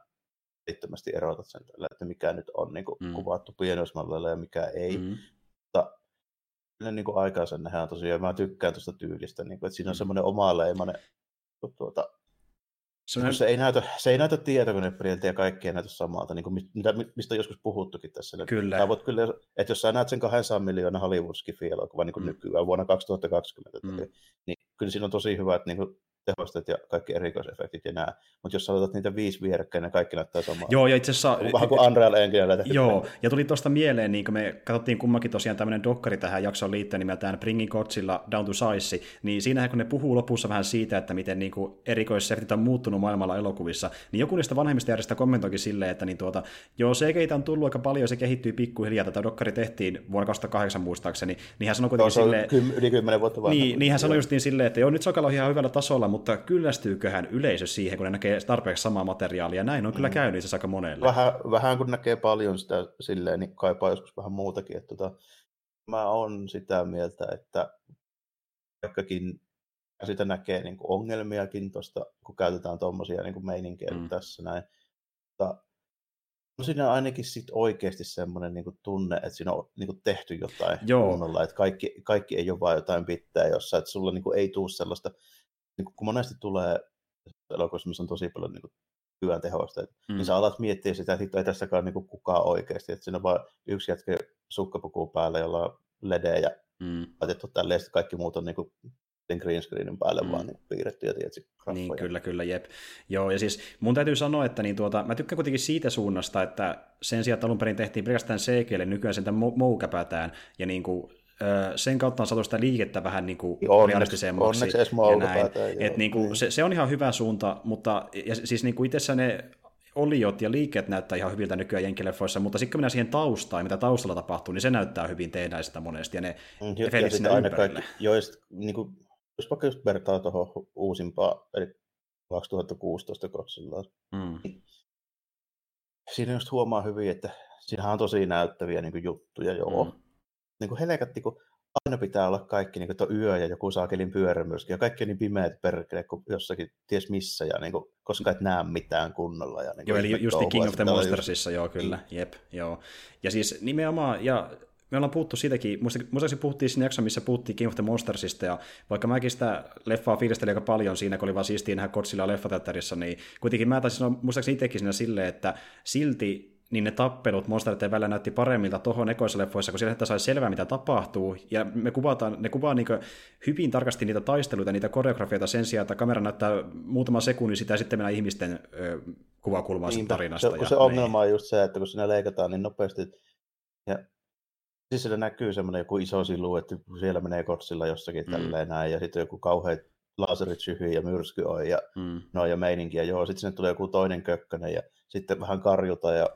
välittömästi erotat sen että mikä nyt on niin kuin, mm. kuvattu pienoismallilla ja mikä ei. Mm. Mutta niin kuin aikaisemmin nähdään tosiaan, mä tykkään tuosta tyylistä, niin kuin, että siinä on mm. semmoinen omaleimainen tuota, se, se, ei näytä, se ei näytä tietokonepeliiltä ja kaikki ei näytä samalta, niin kuin mitä, mistä on joskus puhuttukin tässä. Kyllä. Sä voit kyllä. Että jos sä näet sen 200 miljoonaa hollywood skifi elokuva niin mm. nykyään vuonna 2020, mm. niin kyllä siinä on tosi hyvät niin kuin, tehosteet ja kaikki erikoisefektit ja nämä. Mutta jos sä otat niitä viisi vierekkäin, ne kaikki näyttää samaa. Joo, ja itse asiassa... Vähän kuin Unreal Engine. Joo, ja tuli tuosta mieleen, niin kun me katsottiin kummakin tosiaan tämmöinen dokkari tähän jaksoon liittyen nimeltään Bringing Godzilla Down to Size, niin siinähän kun ne puhuu lopussa vähän siitä, että miten niin erikoisefektit on muuttunut maailmalla elokuvissa, niin joku niistä vanhemmista järjestä kommentoikin silleen, että niin tuota, joo, CGI on tullut aika paljon, se kehittyy pikkuhiljaa, tätä dokkari tehtiin vuonna 2008 muistaakseni, niin hän sanoi kuitenkin silleen... yli kymmenen vuotta vanha. Niin, niin hän sanoi justiin silleen, että joo, nyt Sokala on ihan hyvällä tasolla, mutta kyllästyyköhän yleisö siihen, kun ne näkee tarpeeksi samaa materiaalia, näin on kyllä mm. käynyt se aika monelle. Vähän, vähän kun näkee paljon sitä silleen, niin kaipaa joskus vähän muutakin, että tota, mä on sitä mieltä, että vaikkakin sitä näkee niin kuin ongelmiakin tuosta, kun käytetään tuommoisia niin meininkejä mm. tässä näin, mutta No siinä on ainakin sit oikeasti semmoinen niin tunne, että siinä on niin kuin tehty jotain Joo. kunnolla, että kaikki, kaikki ei ole vain jotain pitää jossain, että sulla niin kuin ei tule sellaista, niin kun monesti tulee elokuvissa, missä on tosi paljon niin kuin, työn tehosta, mm. niin sä alat miettiä sitä, että ei tässäkään niin kuin, kukaan oikeasti, että siinä on vain yksi jätkä sukkapuku päällä, jolla on ledejä mm. laitettu tälleen, ja kaikki muut on niin kuin, sen green screenin päälle mm. vaan niin piirrettyjä tietysti Niin, kyllä, kyllä, jep. Joo, ja siis mun täytyy sanoa, että niin tuota, mä tykkään kuitenkin siitä suunnasta, että sen sijaan, että alun perin tehtiin pelkästään CGlle, nykyään sen moukäpätään, ja niin kuin, sen kautta on saatu sitä liikettä vähän niin kuin realistisemmaksi. Onneksi edes. Et niin kuin, se, se, on ihan hyvä suunta, mutta ja siis niin kuin itsessä ne oliot ja liikkeet näyttää ihan hyviltä nykyään jenkkileffoissa, mutta sitten kun mennään siihen taustaan, mitä taustalla tapahtuu, niin se näyttää hyvin tehdään sitä monesti, ja ne mm, efektit sinne aina kaikki, joista, niin kuin, jos vaikka just vertaa tuohon uusimpaan, eli 2016 Godzilla, mm. Siinä just huomaa hyvin, että siinähän on tosi näyttäviä niin kuin, juttuja, joo. Mm. Niin kuin helkatti, kun aina pitää olla kaikki, niin kuin, on yö ja joku saakelin pyörä myöskin, ja kaikki on niin pimeät perkele kuin jossakin ties missä, ja niin kuin, koska et näe mitään kunnolla. Ja, niin joo, eli just King of the Monstersissa, just... joo, kyllä, mm. jep, joo. Ja siis nimenomaan, ja me ollaan puhuttu siitäkin, muistaakseni puhuttiin siinä jaksossa, missä puhuttiin King of the Monstersista, ja vaikka mäkin sitä leffaa fiilistelin aika paljon siinä, kun oli vaan siistiä nähdä Godzilla leffateatterissa, niin kuitenkin mä taisin sanoa muistaakseni itsekin siinä silleen, että silti niin ne tappelut monstereiden välillä näytti paremmilta tuohon ekoissa leffoissa, kun siellä että sai selvää, mitä tapahtuu, ja me kuvataan, ne kuvaa niin hyvin tarkasti niitä taisteluita, niitä koreografioita sen sijaan, että kamera näyttää muutama sekunnin sitä, ja sitten mennään ihmisten ö, kuvakulmaan Niinpä. tarinasta. Se, ja se ongelma on just se, että kun sinä leikataan niin nopeasti, ja Siis siellä näkyy semmoinen joku iso silu, että siellä menee kotsilla jossakin mm. tälleen näin, ja sitten joku kauhean laserit syhyi ja myrsky on ja mm. no ja meininki, ja joo, sitten sinne tulee joku toinen kökkönen, ja sitten vähän karjuta, ja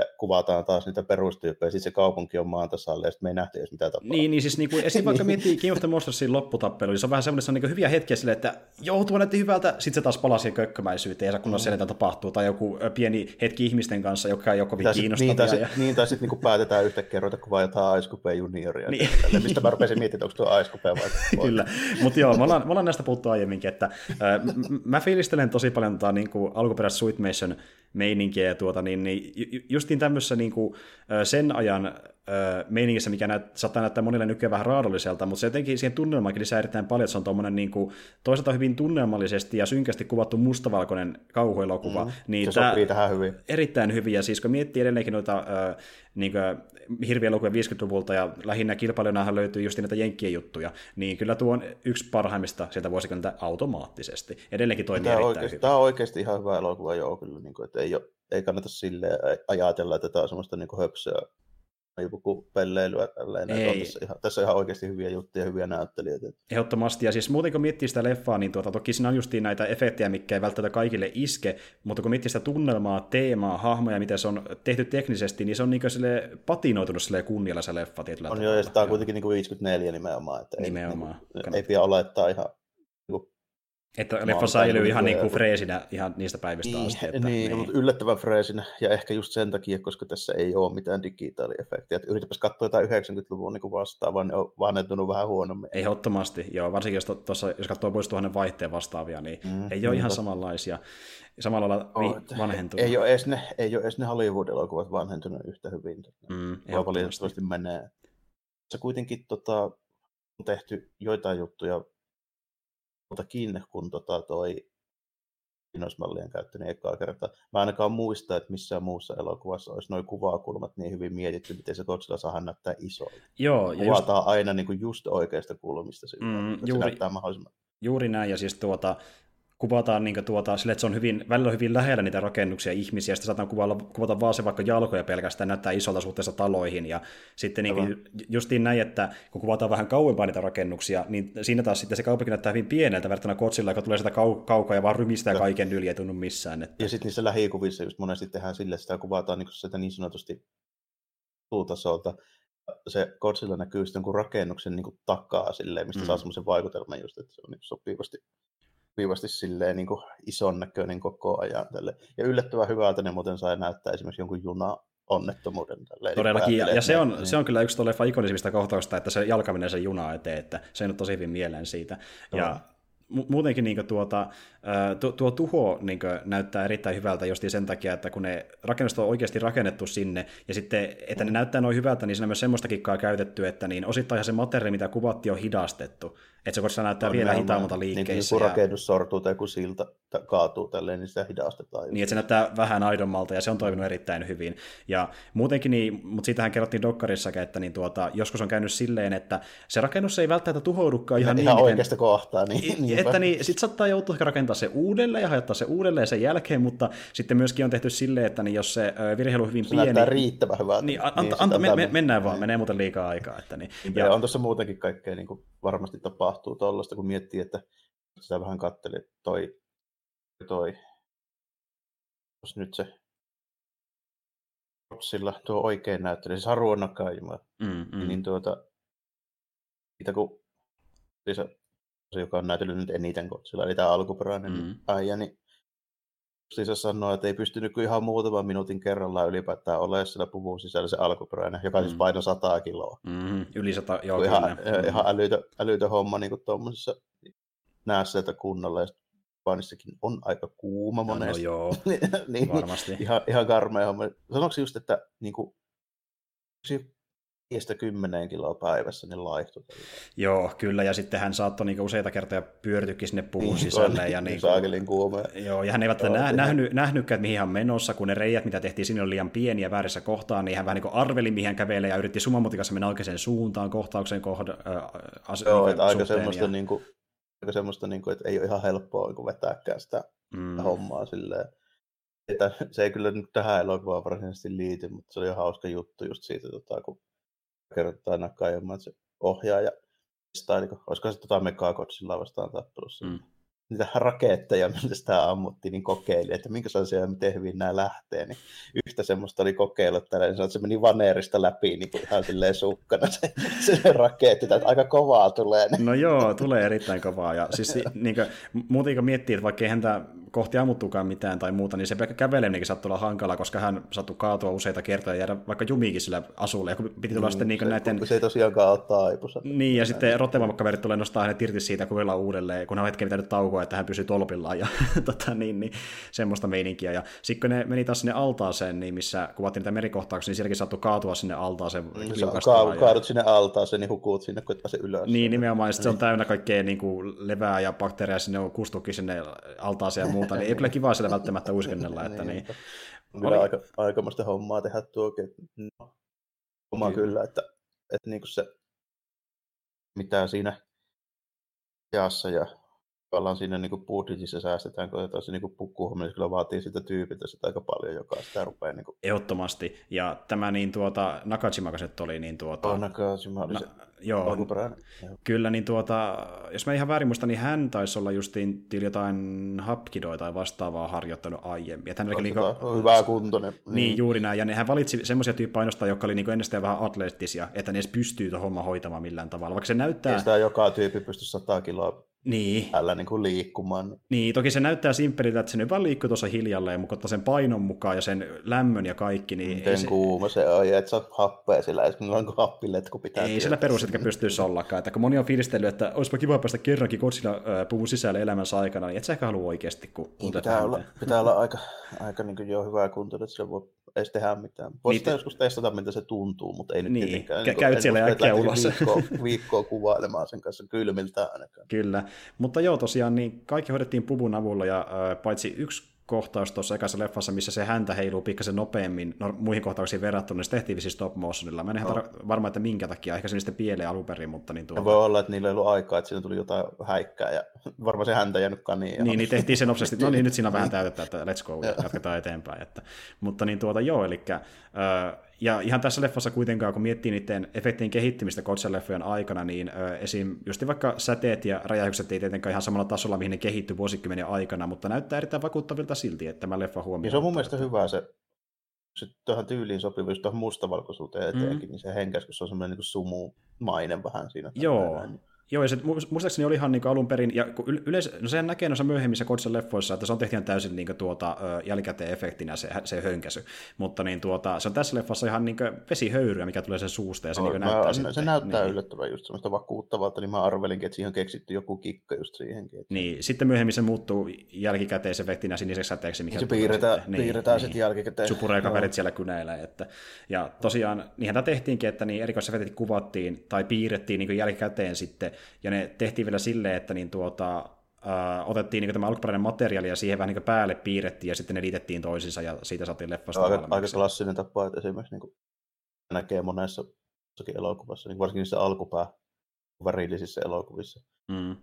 that kuvataan taas niitä perustyyppejä, sitten se kaupunki on maan tasalla, ja sitten me ei nähty edes mitä tapahtuu. Niin, niin siis niin kuin, esim. vaikka miettii King of the Monstersin lopputappelu, niin se on vähän semmoinen, se on niin hyviä hetkiä silleen, että joo, tuo näytti hyvältä, sitten se taas palaa siihen kökkömäisyyteen, ja kun mm. siellä tapahtuu, tai joku pieni hetki ihmisten kanssa, joka ei ole kovin kiinnostavia. Niin, tai, ja... niin, tai sitten niin päätetään yhtäkkiä ruveta kuvaa jotain Ice Coupé junioria, niin. Tälle, mistä mä rupesin miettimään, onko tuo Ice Coupé vai Kyllä, mutta joo, me ollaan, me ollaan näistä puhuttu aiemminkin, että äh, mä fiilistelen tosi paljon tota, niin kuin alkuperäistä Sweet Mason meininkiä ja tuota, niin, niin justiin tämmöisessä niin kuin, sen ajan meiningissä, mikä näyt, saattaa näyttää monille nykyään vähän raadolliselta, mutta se jotenkin siihen tunnelmaankin lisää erittäin paljon, että se on tuommoinen niin kuin, toisaalta hyvin tunnelmallisesti ja synkästi kuvattu mustavalkoinen kauhuelokuva. Mm, niin se sopii tähän hyvin. Erittäin hyvin, ja siis kun miettii edelleenkin noita äh, niin hirvielokuvia 50-luvulta, ja lähinnä kilpailijoinahan löytyy just näitä jenkkien juttuja, niin kyllä tuo on yksi parhaimmista sieltä vuosikymmentä automaattisesti. Edelleenkin toimii tämä erittäin oikeasti, hyvin. Tämä on oikeasti ihan hyvä elokuva, joo, kyllä, niin kuin, että ei, ole, ei kannata sille ajatella, että tämä on semmoista niin höpsöä joku pelleilyä tälleen. Ei. On tässä, ihan, tässä on ihan oikeasti hyviä juttuja, hyviä näyttelijöitä. Ehdottomasti, ja siis muuten kun miettii sitä leffaa, niin tuota, toki siinä on justiin näitä efektejä, mikä ei välttämättä kaikille iske, mutta kun miettii sitä tunnelmaa, teemaa, hahmoja, miten se on tehty teknisesti, niin se on niin sille patinoitunut sille kunnialla se leffa tietyllä On joo, ja tämä on kuitenkin niin kuin 54 nimenomaan. Että nimenomaan. Ei, niin, ei pidä olettaa ihan että leffa säilyy ihan niin kuin freesinä ihan niistä päivistä niin, asti. Että, niin, niin, mutta yllättävän freesinä, ja ehkä just sen takia, koska tässä ei ole mitään digitaaliefektiä. Yritäpäs katsoa jotain 90-luvun niin vastaavaa, ne on vanhentunut vähän huonommin. Ehdottomasti, joo. Varsinkin jos, tuossa, jos katsoo pois tuohon vaihteen vastaavia, niin mm, ei ole ihan samanlaisia. Samalla lailla vi- vanhentunut. Ei ole edes ne, ei ole edes ne Hollywood-elokuvat vanhentunut yhtä hyvin. Mm, valitettavasti menee. Se kuitenkin tota, on tehty joitain juttuja muutakin kuin tota toi innosmallien käyttänyt ekaa kertaa. Mä ainakaan muista, että missään muussa elokuvassa olisi noin kuvakulmat niin hyvin mietitty, miten se Godzilla saa näyttää iso. Joo, ja Kuvataan just... aina niin kuin just oikeasta kulmista sillä, mm, juuri... se näyttää mahdollisimman Juuri näin, ja siis tuota, kuvataan niin tuota, sille, että se on hyvin, välillä on hyvin lähellä niitä rakennuksia ihmisiä, ja sitten saataan kuvata, kuvata vaan se vaikka jalkoja pelkästään, näyttää isolta suhteessa taloihin, ja sitten niin justiin näin, että kun kuvataan vähän kauempaa niitä rakennuksia, niin siinä taas sitten se kaupunki näyttää hyvin pieneltä verrattuna Kotsilla, joka tulee sitä kau- kaukaa ja vaan rymistää kaiken yli, ei tunnu missään. Että... Ja sitten niissä lähikuvissa just monesti tehdään sille, että sitä kuvataan niin sitä niin sanotusti tuutasolta, se Godzilla näkyy sitten kuin rakennuksen niin kuin takaa silleen, mistä mm. saa semmoisen vaikutelman just, että se on niin sopivasti sopivasti silleen niin kuin ison näköinen koko ajan. Tälle. Ja yllättävän hyvältä ne muuten sai näyttää esimerkiksi jonkun juna onnettomuuden. Tälleen, Todellakin, ja, ja se, on, niin. se on kyllä yksi tuolle ikonisimmista kohtauksista, että se jalka menee sen juna eteen, että se on tosi hyvin mieleen siitä. Ja muutenkin niin tuota, tuo, tuo tuho niin näyttää erittäin hyvältä just sen takia, että kun ne rakennukset on oikeasti rakennettu sinne, ja sitten, että ne näyttää noin hyvältä, niin siinä on myös semmoista kikkaa käytetty, että niin osittain se materiaali, mitä kuvattiin, on hidastettu. Että se koska näyttää on vielä hitaammalta liikkeissä. Niin, kun rakennus sortuu tai kun silta kaatuu tälleen, niin sitä hidastetaan. Niin, että se näyttää vähän aidommalta, ja se on toiminut erittäin hyvin. Ja muutenkin, niin, mutta siitähän kerrottiin Dokkarissakin, että niin tuota, joskus on käynyt silleen, että se rakennus ei välttämättä tuhoudukaan ihan, ihan niin, ihan oikeasta kohtaa. Niin, että niin, sitten saattaa joutua rakentamaan se uudelleen ja hajottaa se uudelleen sen jälkeen, mutta sitten myöskin on tehty silleen, että niin jos se virhe on hyvin se pieni... Se riittävän hyvältä. Niin, anta, niin, anta, me, me, mennään vaan, menee muuten liikaa aikaa. Että niin. Ja, ja on tuossa muutenkin kaikkea niin kuin varmasti tapahtuu tuollaista, kun miettii, että sitä vähän katteli toi, toi jos nyt se sillä tuo oikein näyttely, siis Haru Nakajima, mm, mm. niin tuota, mitä kun siis se, joka on näytellyt nyt eniten Godzilla, eli tämä alkuperäinen mm. äijä, niin se sanoo, että ei pystynyt kuin ihan muutaman minuutin kerrallaan ylipäätään olemaan sillä puvun sisällä se alkuperäinen, joka siis mm. siis painoi 100 kiloa. Mm, yli 100, joo, ihan, mm. ihan älytö, älytö homma niin kuin tuommoisessa näässä, että kunnolla, ja Japanissakin on aika kuuma monesti. No, no joo, niin, varmasti. Ihan, ihan karmea homma. Sanoiko just, että niin kuin, miestä kymmeneen kiloa päivässä, niin laihtui. Joo, kyllä, ja sitten hän saattoi niinku useita kertoja pyörtykin sinne puun niin, sisälle. Ja niinku, saakelin kuumea. Joo, ja hän eivät nä- nähnyt, nähnytkään, että mihin hän on menossa, kun ne reijät, mitä tehtiin sinne, oli liian pieniä väärissä kohtaan, niin hän vähän niin arveli, mihin hän kävelee, ja yritti summamutikassa mennä oikeaan suuntaan kohtauksen kohda, äh, as- Joo, niin, aika semmoista, ja... niin kuin, aika semmoista niin kuin, että ei ole ihan helppoa niin vetääkään sitä mm. hommaa silleen. Että se ei kyllä nyt tähän elokuvaan varsinaisesti liity, mutta se oli hauska juttu just siitä, tota, kun kertaa että se ohjaaja tai niin olisiko se tota Megagodzilla vastaan tappelussa. Mm. Niitä raketteja, mitä sitä ammuttiin, niin kokeili, että minkä sellaisia, miten hyvin nämä lähtee. Niin yhtä semmoista oli kokeillut tällä, niin se meni vaneerista läpi niin kuin ihan silleen sukkana se, se raketti, että aika kovaa tulee. Niin. No joo, tulee erittäin kovaa. Ja siis niin kuin, muuten kun miettii, että vaikka ei häntä kohti ammuttukaan mitään tai muuta, niin se pelkkä käveleminen sattui olla hankala, koska hän sattui kaatua useita kertoja ja jäädä vaikka jumiikin sillä asulle, ja kun piti tulla mm, sitten niin se, näiden... Se ei tosiaankaan ole taipussa. Niin, ja sitten rottevammakkaverit tulee nostaa hänet irti siitä kuvilla uudelleen, kun hän on hetken pitänyt taukoa, että hän pysyy tolpillaan ja tota, niin, niin, semmoista meininkiä. Ja sitten kun ne meni taas sinne altaaseen, niin missä kuvattiin niitä merikohtauksia, niin sielläkin sattui kaatua sinne altaaseen. Mm, ka- ja... Kaadut sinne altaaseen, niin hukut sinne, kun et ylös. Niin, nimenomaan, ja se on täynnä kaikkea niin kuin levää ja bakteereja, sinne on kustukin sinne altaaseen ja muuta, niin ei kyllä kiva siellä välttämättä uskennella. Että niin. On kyllä aika, aikamoista hommaa tehdä tuokin. No, homma kyllä. kyllä, että, että niin kuin se, mitä siinä jaassa ja ollaan siinä niin kuin budjetissa säästetään, kun otetaan se niin pukkuhommia, niin kyllä vaatii sitä tyypiltä sitä aika paljon, joka sitä rupeaa niin kuin... Ehdottomasti. Ja tämä niin tuota, Nakajima oli niin tuota... Oh, Nakajima oli na- se Joo, alkuperäinen. Kyllä, niin tuota, jos mä ihan väärin muistan, niin hän taisi olla justiin jotain hapkidoa tai vastaavaa harjoittanut aiemmin. Että hän oli niin kuin, hyvää kuntoinen. Niin, niin, juuri näin. Ja hän valitsi semmoisia tyyppejä ainoastaan, jotka oli niin ennestään vähän atleettisia, että ne edes pystyy tuon homma hoitamaan millään tavalla. Vaikka se näyttää... Ei sitä joka tyyppi pysty 100 kiloa niin. Tällä niin kuin liikkumaan. Niin, toki se näyttää simppeliltä, että se nyt vaan liikkuu tuossa hiljalleen, mutta sen painon mukaan ja sen lämmön ja kaikki, niin... Miten se... kuuma se on, ja et saa happea sillä, jos on kuin happiletku pitää... Ei sillä perusetkä pystyisi ollakaan, että kun moni on fiilistellyt, että olisipa kiva päästä kerrankin kotsilla puvun sisälle elämänsä aikana, niin et sä ehkä halua oikeasti, kun... Niin, pitää, olla, pitää olla aika, aika niin jo hyvää kuntoa, että se voi edes tehdä mitään. Voisi niin, joskus testata, mitä se tuntuu, mutta ei nyt niin, tietenkään. Kä- käyt siellä äkkiä ulos. Viikkoa, viikkoa kuvailemaan sen kanssa kylmiltä ainakaan. Kyllä, mutta joo tosiaan, niin kaikki hoidettiin puvun avulla ja äh, paitsi yksi kohtaus tuossa ekassa leffassa, missä se häntä heiluu pikkasen nopeammin no, muihin kohtauksiin verrattuna, niin se tehtiin siis stop motionilla. Mä en ihan tar- varma, että minkä takia, ehkä se niistä pieleen alun perin, mutta niin tuota... Voi olla, että niillä ei ollut aikaa, että siinä tuli jotain häikkää ja varmaan se häntä jäänyt kaniin. Niin, niin tehtiin sen obsesti, no niin, nyt siinä on vähän täytettä, että let's go, ja jatketaan eteenpäin. Että, mutta niin tuota, joo, eli äh, ja ihan tässä leffassa kuitenkaan, kun miettii niiden efektien kehittymistä Kotsan-leffojen aikana, niin ö, esim. just vaikka säteet ja räjähdykset ei tietenkään ihan samalla tasolla, mihin ne kehittyi vuosikymmenen aikana, mutta näyttää erittäin vakuuttavilta silti, että tämä leffa huomioon. Ja se on mun mielestä hyvä se, se tuohon tyyliin sopiva, just tuohon mustavalkoisuuteen eteenkin, mm. niin se henkäs, kun se on semmoinen niin sumumainen vähän siinä. Joo, näin. Joo, ja se muistaakseni oli ihan niin alun perin, ja yleensä, no sehän näkee noissa myöhemmissä Kodsen leffoissa, että se on tehty ihan täysin niin tuota, jälkikäteen efektinä se, se hönkäsy, mutta niin, tuota, se on tässä leffassa ihan niin vesihöyryä, mikä tulee sen suusta, ja se, no, niin näyttää mä, sitten, Se näyttää niin. yllättävän just semmoista vakuuttavalta, niin mä arvelinkin, että siihen on keksitty joku kikka just siihenkin. Että... Niin, sitten myöhemmin se muuttuu jälkikäteisefektinä siniseksi säteeksi, mikä se piirretään, niin, piirretään niin, sitten jälkikäteen. Supuree kaverit siellä kynäillä, että, ja tosiaan, niinhän tämä tehtiinkin, että niin erikoisefektit kuvattiin tai piirrettiin niin jälkikäteen sitten, ja ne tehtiin vielä silleen, että niin tuota, Uh, otettiin niin tämä alkuperäinen materiaali ja siihen vähän niin päälle piirrettiin ja sitten ne liitettiin toisiinsa ja siitä saatiin leffasta aika, aika klassinen tapa, että esimerkiksi niin kuin näkee monessa elokuvassa, niin varsinkin niissä alkupää värillisissä elokuvissa. Mm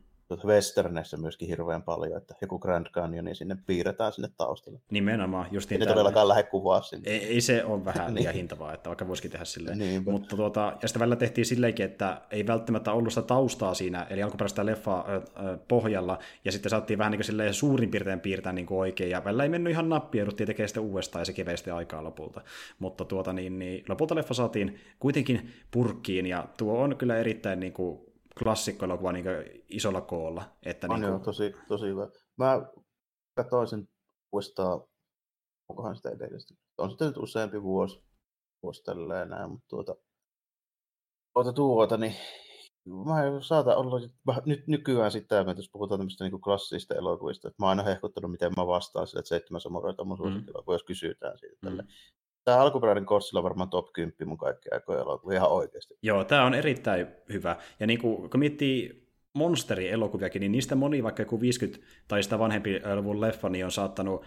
westerneissä myöskin hirveän paljon, että joku Grand Canyon, niin sinne piirretään sinne taustalle. Nimenomaan, just niin. Ne todellakaan lähde kuvaa sinne. Ei, ei se ole vähän liian niin. hintavaa, että vaikka voisikin tehdä silleen. Niinpä. Mutta tuota, ja sitä välillä tehtiin silleenkin, että ei välttämättä ollut sitä taustaa siinä, eli alkuperäistä leffa äh, pohjalla, ja sitten saatiin vähän niin kuin suurin piirtein piirtää niin kuin oikein, ja välillä ei mennyt ihan nappia, jouduttiin tekemään sitä uudestaan, ja se kevei aikaa lopulta. Mutta tuota, niin, niin, lopulta leffa saatiin kuitenkin purkkiin, ja tuo on kyllä erittäin niin kuin, klassikkoelokuva niin isolla koolla. Että on niin kuin... joo, tosi, tosi hyvä. Mä katsoin sen uudestaan, onkohan sitä edellistä. On sitten nyt useampi vuosi, vuosi tälleen näin, mutta tuota, tuota, tuota niin mä saatan olla nyt nykyään sitä, että jos puhutaan tämmöistä niin klassisista elokuvista, että mä oon aina hehkuttanut, miten mä vastaan sille, että seitsemän samureita on mun mm. jos kysytään siitä. Mm tämä alkuperäinen Korsilla on varmaan top 10 mun kaikkea aikoja elokuva, ihan oikeasti. Joo, tämä on erittäin hyvä. Ja niin kuin, kun miettii monsteri-elokuviakin, niin niistä moni, vaikka joku 50 tai sitä vanhempi luvun leffa, niin on saattanut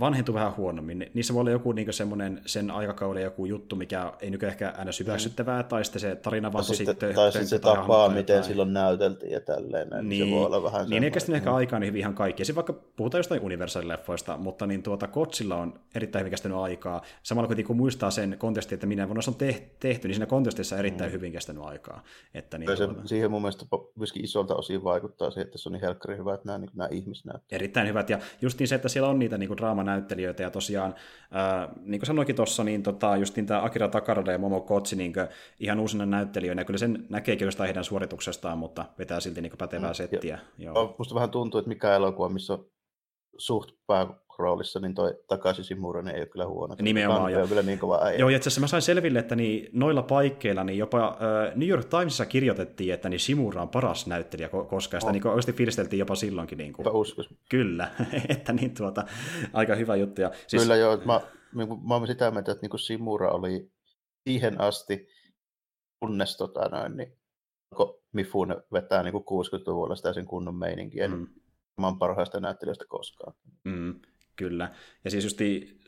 vanhentu vähän huonommin. Niissä voi olla joku niin semmoinen sen aikakauden joku juttu, mikä ei nykyään ehkä aina hyväksyttävää, mm. tai sitten se tarina vaan tosi sitten, Tai sitten se tapaa, miten tai... silloin näyteltiin ja tälleen. Niin, niin se voi olla vähän Niin ei kestänyt ehkä aikaa niin hyvin ihan kaikki. Ja vaikka puhutaan jostain Universal-leffoista, mutta niin tuota, Kotsilla on erittäin hyvin kestänyt aikaa. Samalla kun niinku muistaa sen kontestin, että minä vuonna se on tehty, niin siinä kontestissa erittäin mm. hyvin kestänyt aikaa. Että niin se, tuota... Siihen mun mielestä myöskin isolta osin vaikuttaa se, että se on niin helkkari hyvä, että nämä, niin nämä ihmisnäyttelijät. Erittäin hyvät. Ja just niin se, että siellä on niitä niin draama näyttelijöitä, ja tosiaan, ää, niin kuin sanoikin tuossa, niin tota, just niin tämä Akira Takarada ja Momo Kotsi niin ihan uusina näyttelijöinä, ja kyllä sen näkeekin jostain heidän suorituksestaan, mutta vetää silti niin pätevää mm, settiä. Ja, joo. Musta vähän tuntuu, että mikä elokuva, missä on suht pää roolissa, niin toi takaisin Simuranen niin ei ole kyllä huono. Nimenomaan. Jo. On kyllä niin kova äijä. Joo, itse asiassa mä sain selville, että niin, noilla paikkeilla niin jopa äh, New York Timesissa kirjoitettiin, että niin Simura on paras näyttelijä koska sitä niin oikeasti fiilisteltiin jopa silloinkin. Niin kuin, Kyllä, että niin tuota, aika hyvä juttu. Ja, siis... Kyllä joo, mä, mä olen sitä mieltä, että niin kuin Simura oli siihen asti, kunnes tota noin, niin Mifune vetää niin kuin 60-luvulla sitä sen kunnon meininkiä, niin mm. niin maailman parhaista näyttelijöistä koskaan. Mm. Kyllä. Ja siis just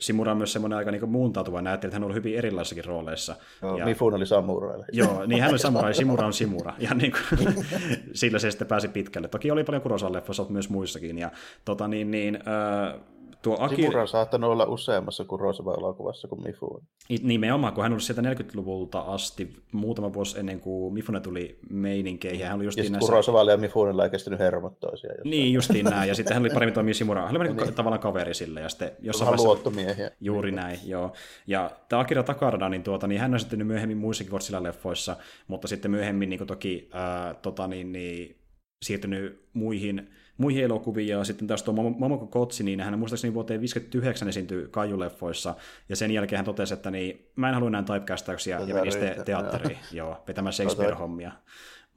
Simura on myös semmoinen aika niin muuntautuva näyttelijä, että hän on ollut hyvin erilaisissakin rooleissa. Joo, ja... Mifun oli samurai. Joo, niin hän oli samurai, Simura on Simura. Ja niin kuin, sillä se sitten pääsi pitkälle. Toki oli paljon Kurosan-leffoissa, myös muissakin. Ja tota niin, niin äh, Tuo Akira... Simura on saattanut olla useammassa kuin Rosava-elokuvassa kuin Mifune. Nimenomaan, kun hän oli sieltä 40-luvulta asti, muutama vuosi ennen kuin Mifune tuli meininkeihin. Hän oli just ja näissä... kun Rosavalla ja Mifunella ei kestänyt hermot toisia. Niin, justiin näin. Ja sitten hän oli paremmin toimia Simura. Hän oli niin. tavallaan kaveri sille. Ja sitten jossain vaiheessa... luottomiehiä. Juuri näin, joo. Ja tämä Akira Takarada, niin, tuota, niin hän on sitten myöhemmin muissakin Godzilla-leffoissa, mutta sitten myöhemmin niin toki ää, tota, niin, niin, siirtynyt muihin muihin elokuviin, ja sitten taas tuo Momoko Kotsi, niin hän muistaakseni vuoteen 59 esiintyi Kaijuleffoissa, ja sen jälkeen hän totesi, että niin, mä en halua enää typecastauksia, ja meni sitten teatteriin, joo, vetämään Shakespeare-hommia.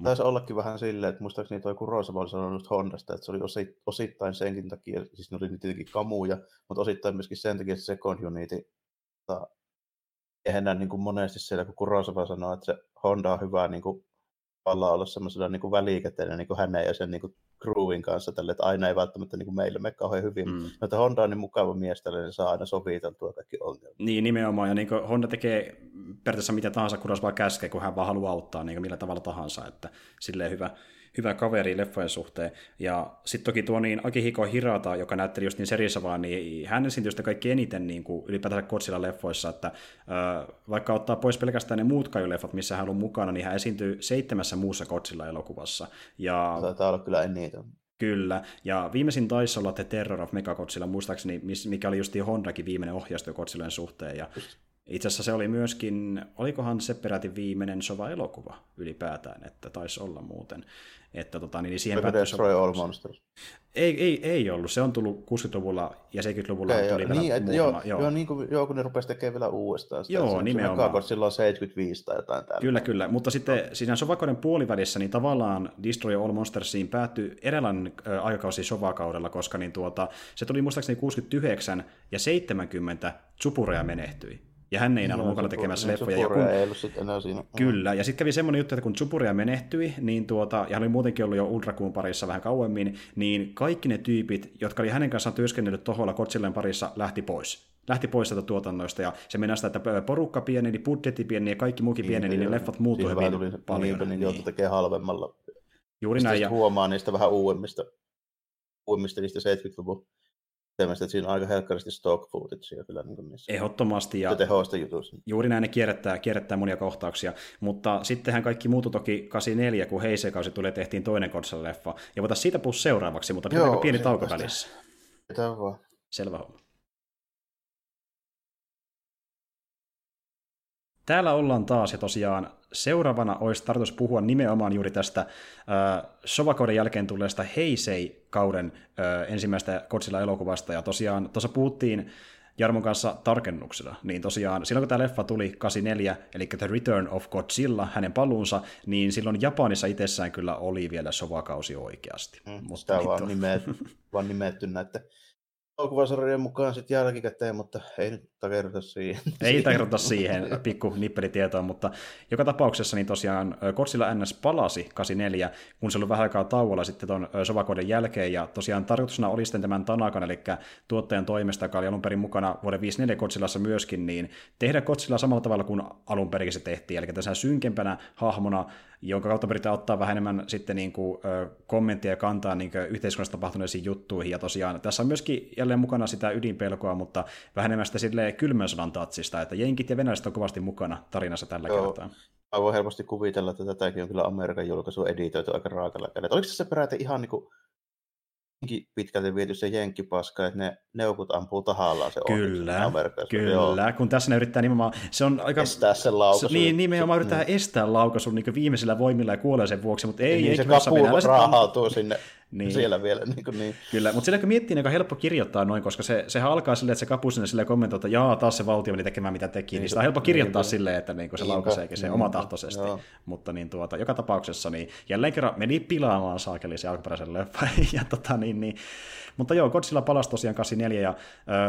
Taisi ollakin vähän silleen, että muistaakseni toi Kurosawa oli sanonut Hondasta, että se oli osittain senkin takia, siis ne oli tietenkin kamuja, mutta osittain myöskin sen takia, että Second Unity, eihän näin niin kuin monesti siellä, kun Kurosawa sanoo, että se Honda on hyvä niin kuin tavallaan olla semmoisena niin välikätenä niin hänen ja sen niin kuin crewin kanssa tälle, että aina ei välttämättä niin kuin meille mene kauhean hyvin. Mm. Mutta Honda on niin mukava mies tälle, niin saa aina soviteltua kaikki ongelmat. Niin, nimenomaan. Ja niin kuin Honda tekee periaatteessa mitä tahansa, kun vaan käskee, kun hän vaan haluaa auttaa niin kuin millä tavalla tahansa. Että silleen hyvä, hyvä kaveri leffojen suhteen. Ja sitten toki tuo niin Akihiko Hirata, joka näytteli just niin serissä vaan, niin hän esiintyi sitä kaikki eniten niin kuin ylipäätään Godzilla leffoissa, että äh, vaikka ottaa pois pelkästään ne muut leffat, missä hän on mukana, niin hän esiintyy seitsemässä muussa Godzilla-elokuvassa. Ja... Taitaa olla kyllä eniten. Kyllä, ja viimeisin taisi olla The Terror of Megagodzilla, muistaakseni, mikä oli just Hondakin viimeinen ohjaustyö Godzillan suhteen, ja itse asiassa se oli myöskin, olikohan se peräti viimeinen sova-elokuva ylipäätään, että taisi olla muuten. Että tota, niin siihen päättyi Destroy All Monsters? Ei, ei, ei ollut. Se on tullut 60-luvulla ja 70-luvulla okay, tuli vielä niin, joo, joo. joo, niin kuin, joo, kun ne rupesi tekemään vielä uudestaan. Sitä, joo, se, nimenomaan. Se silloin 75 tai jotain täällä. Kyllä, kyllä. Mutta sitten no. siinä Sovakauden puolivälissä niin tavallaan Destroy All Monstersiin päättyi erilainen äh, aikakausi Sovakaudella, koska niin tuota, se tuli muistaakseni 69 ja 70 Tsupurea menehtyi. Ja hän ei enää ollut mukana tekemässä niin, leffoja. Ja kun... ei ollut sitten enää siinä. Kyllä, ja sitten kävi semmoinen juttu, että kun Zupuria menehtyi, niin tuota, ja hän oli muutenkin ollut jo Ultrakuun parissa vähän kauemmin, niin kaikki ne tyypit, jotka oli hänen kanssaan työskennellyt toholla Kotsilleen parissa, lähti pois lähti pois sieltä tuotannoista, ja se meni sitä, että porukka pieni, budjetti pieni ja kaikki muukin pieni, niin, niin leffat muuttui hyvin tuli, paljon. Niin, niin, niin. tekee halvemmalla. Juuri näin. Ja... huomaa niistä vähän uudemmista, uudemmista niistä 70-luvun tämmöistä, että siinä on aika helkkaristi stock footagea kyllä niin niissä. Ehdottomasti. Ja tehoista jutuissa. Juuri näin ne kierrättää, kierrättää monia kohtauksia, mutta sittenhän kaikki muutu toki 84, kun Heisekausi tuli tehtiin toinen leffa ja voitaisiin siitä puhua seuraavaksi, mutta pitääkö pieni tauko välissä? Pitää vaan. Selvä homma. Täällä ollaan taas, ja tosiaan seuraavana olisi tarkoitus puhua nimenomaan juuri tästä äh, Sovakauden jälkeen tulleesta Heisei-kauden äh, ensimmäistä Godzilla-elokuvasta, ja tosiaan tuossa puhuttiin Jarmon kanssa tarkennuksena, niin tosiaan silloin kun tämä leffa tuli 84, eli The Return of Godzilla, hänen paluunsa, niin silloin Japanissa itsessään kyllä oli vielä sovakausi oikeasti. Mm, Mutta tämä on vaan, nimet, vaan nimetty näiden elokuvasarjojen mukaan sitten jälkikäteen, mutta ei nyt takerrota siihen. Ei takerrota siihen, pikku nippelitietoa, mutta joka tapauksessa niin tosiaan Godzilla NS palasi 84, kun se oli vähän aikaa tauolla sitten tuon Sovakoiden jälkeen, ja tosiaan tarkoituksena oli sitten tämän Tanakan, eli tuottajan toimesta, joka oli alun perin mukana vuoden 54 Godzillassa myöskin, niin tehdä Godzilla samalla tavalla kuin alun perin se tehtiin, eli tässä synkempänä hahmona, jonka kautta pyritään ottaa vähän enemmän sitten niin kuin, kommenttia ja kantaa niin yhteiskunnassa tapahtuneisiin juttuihin. Ja tosiaan tässä on myöskin jälleen mukana sitä ydinpelkoa, mutta vähän enemmän sitä silleen kylmän sodan tatsista, että jenkit ja venäläiset on kovasti mukana tarinassa tällä Joo. kertaa. Mä voin helposti kuvitella, että tätäkin on kyllä Amerikan julkaisu editoitu aika raakalla kädellä. Oliko se peräti ihan niin kuin pitkälti viety se jenkkipaska, että ne neukut ampuu tahallaan se Kyllä, kyllä. Joo. kun tässä ne yrittää nimenomaan, se on aika... Estää sen laukaisun. Niin, nimenomaan yrittää niin. estää laukaisun niin viimeisillä voimilla ja kuolee sen vuoksi, mutta ei, niin, ei se kapu raahautuu sinne niin. siellä vielä. Niin, kuin niin. Kyllä, mutta sillä kun miettii, niin on helppo kirjoittaa noin, koska se, sehän alkaa silleen, että se kapu sinne silleen kommentoi, että jaa, taas se valtio meni tekemään mitä teki, niin, niin sitä on helppo kirjoittaa niin, silleen, että niin, se laukaiseekin se omatahtoisesti. Joo. Mutta niin, tuota, joka tapauksessa niin jälleen kerran meni pilaamaan saakeli se alkuperäisen leffa. ja, tota, niin, niin, mutta joo, Godzilla palasi tosiaan 84 ja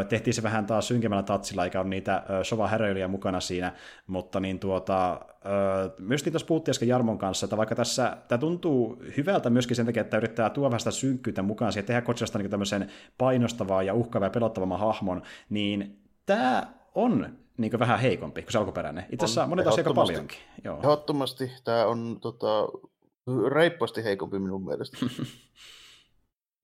ö, tehtiin se vähän taas synkemmällä tatsilla, eikä ole niitä ö, sova häröilijä mukana siinä, mutta niin tuota, ö, myös tuossa puhuttiin äsken Jarmon kanssa, että vaikka tässä tämä tuntuu hyvältä myöskin sen takia, että yrittää tuoda vähän sitä synkkyyttä mukaan siihen, tehdä Godzillasta niin tämmöisen painostavaa ja uhkaavaa ja pelottavamman hahmon, niin tämä on niin vähän heikompi kuin se alkuperäinen. Itse asiassa monet asiat aika paljonkin. Joo. Ehdottomasti tämä on tota, reippaasti heikompi minun mielestä.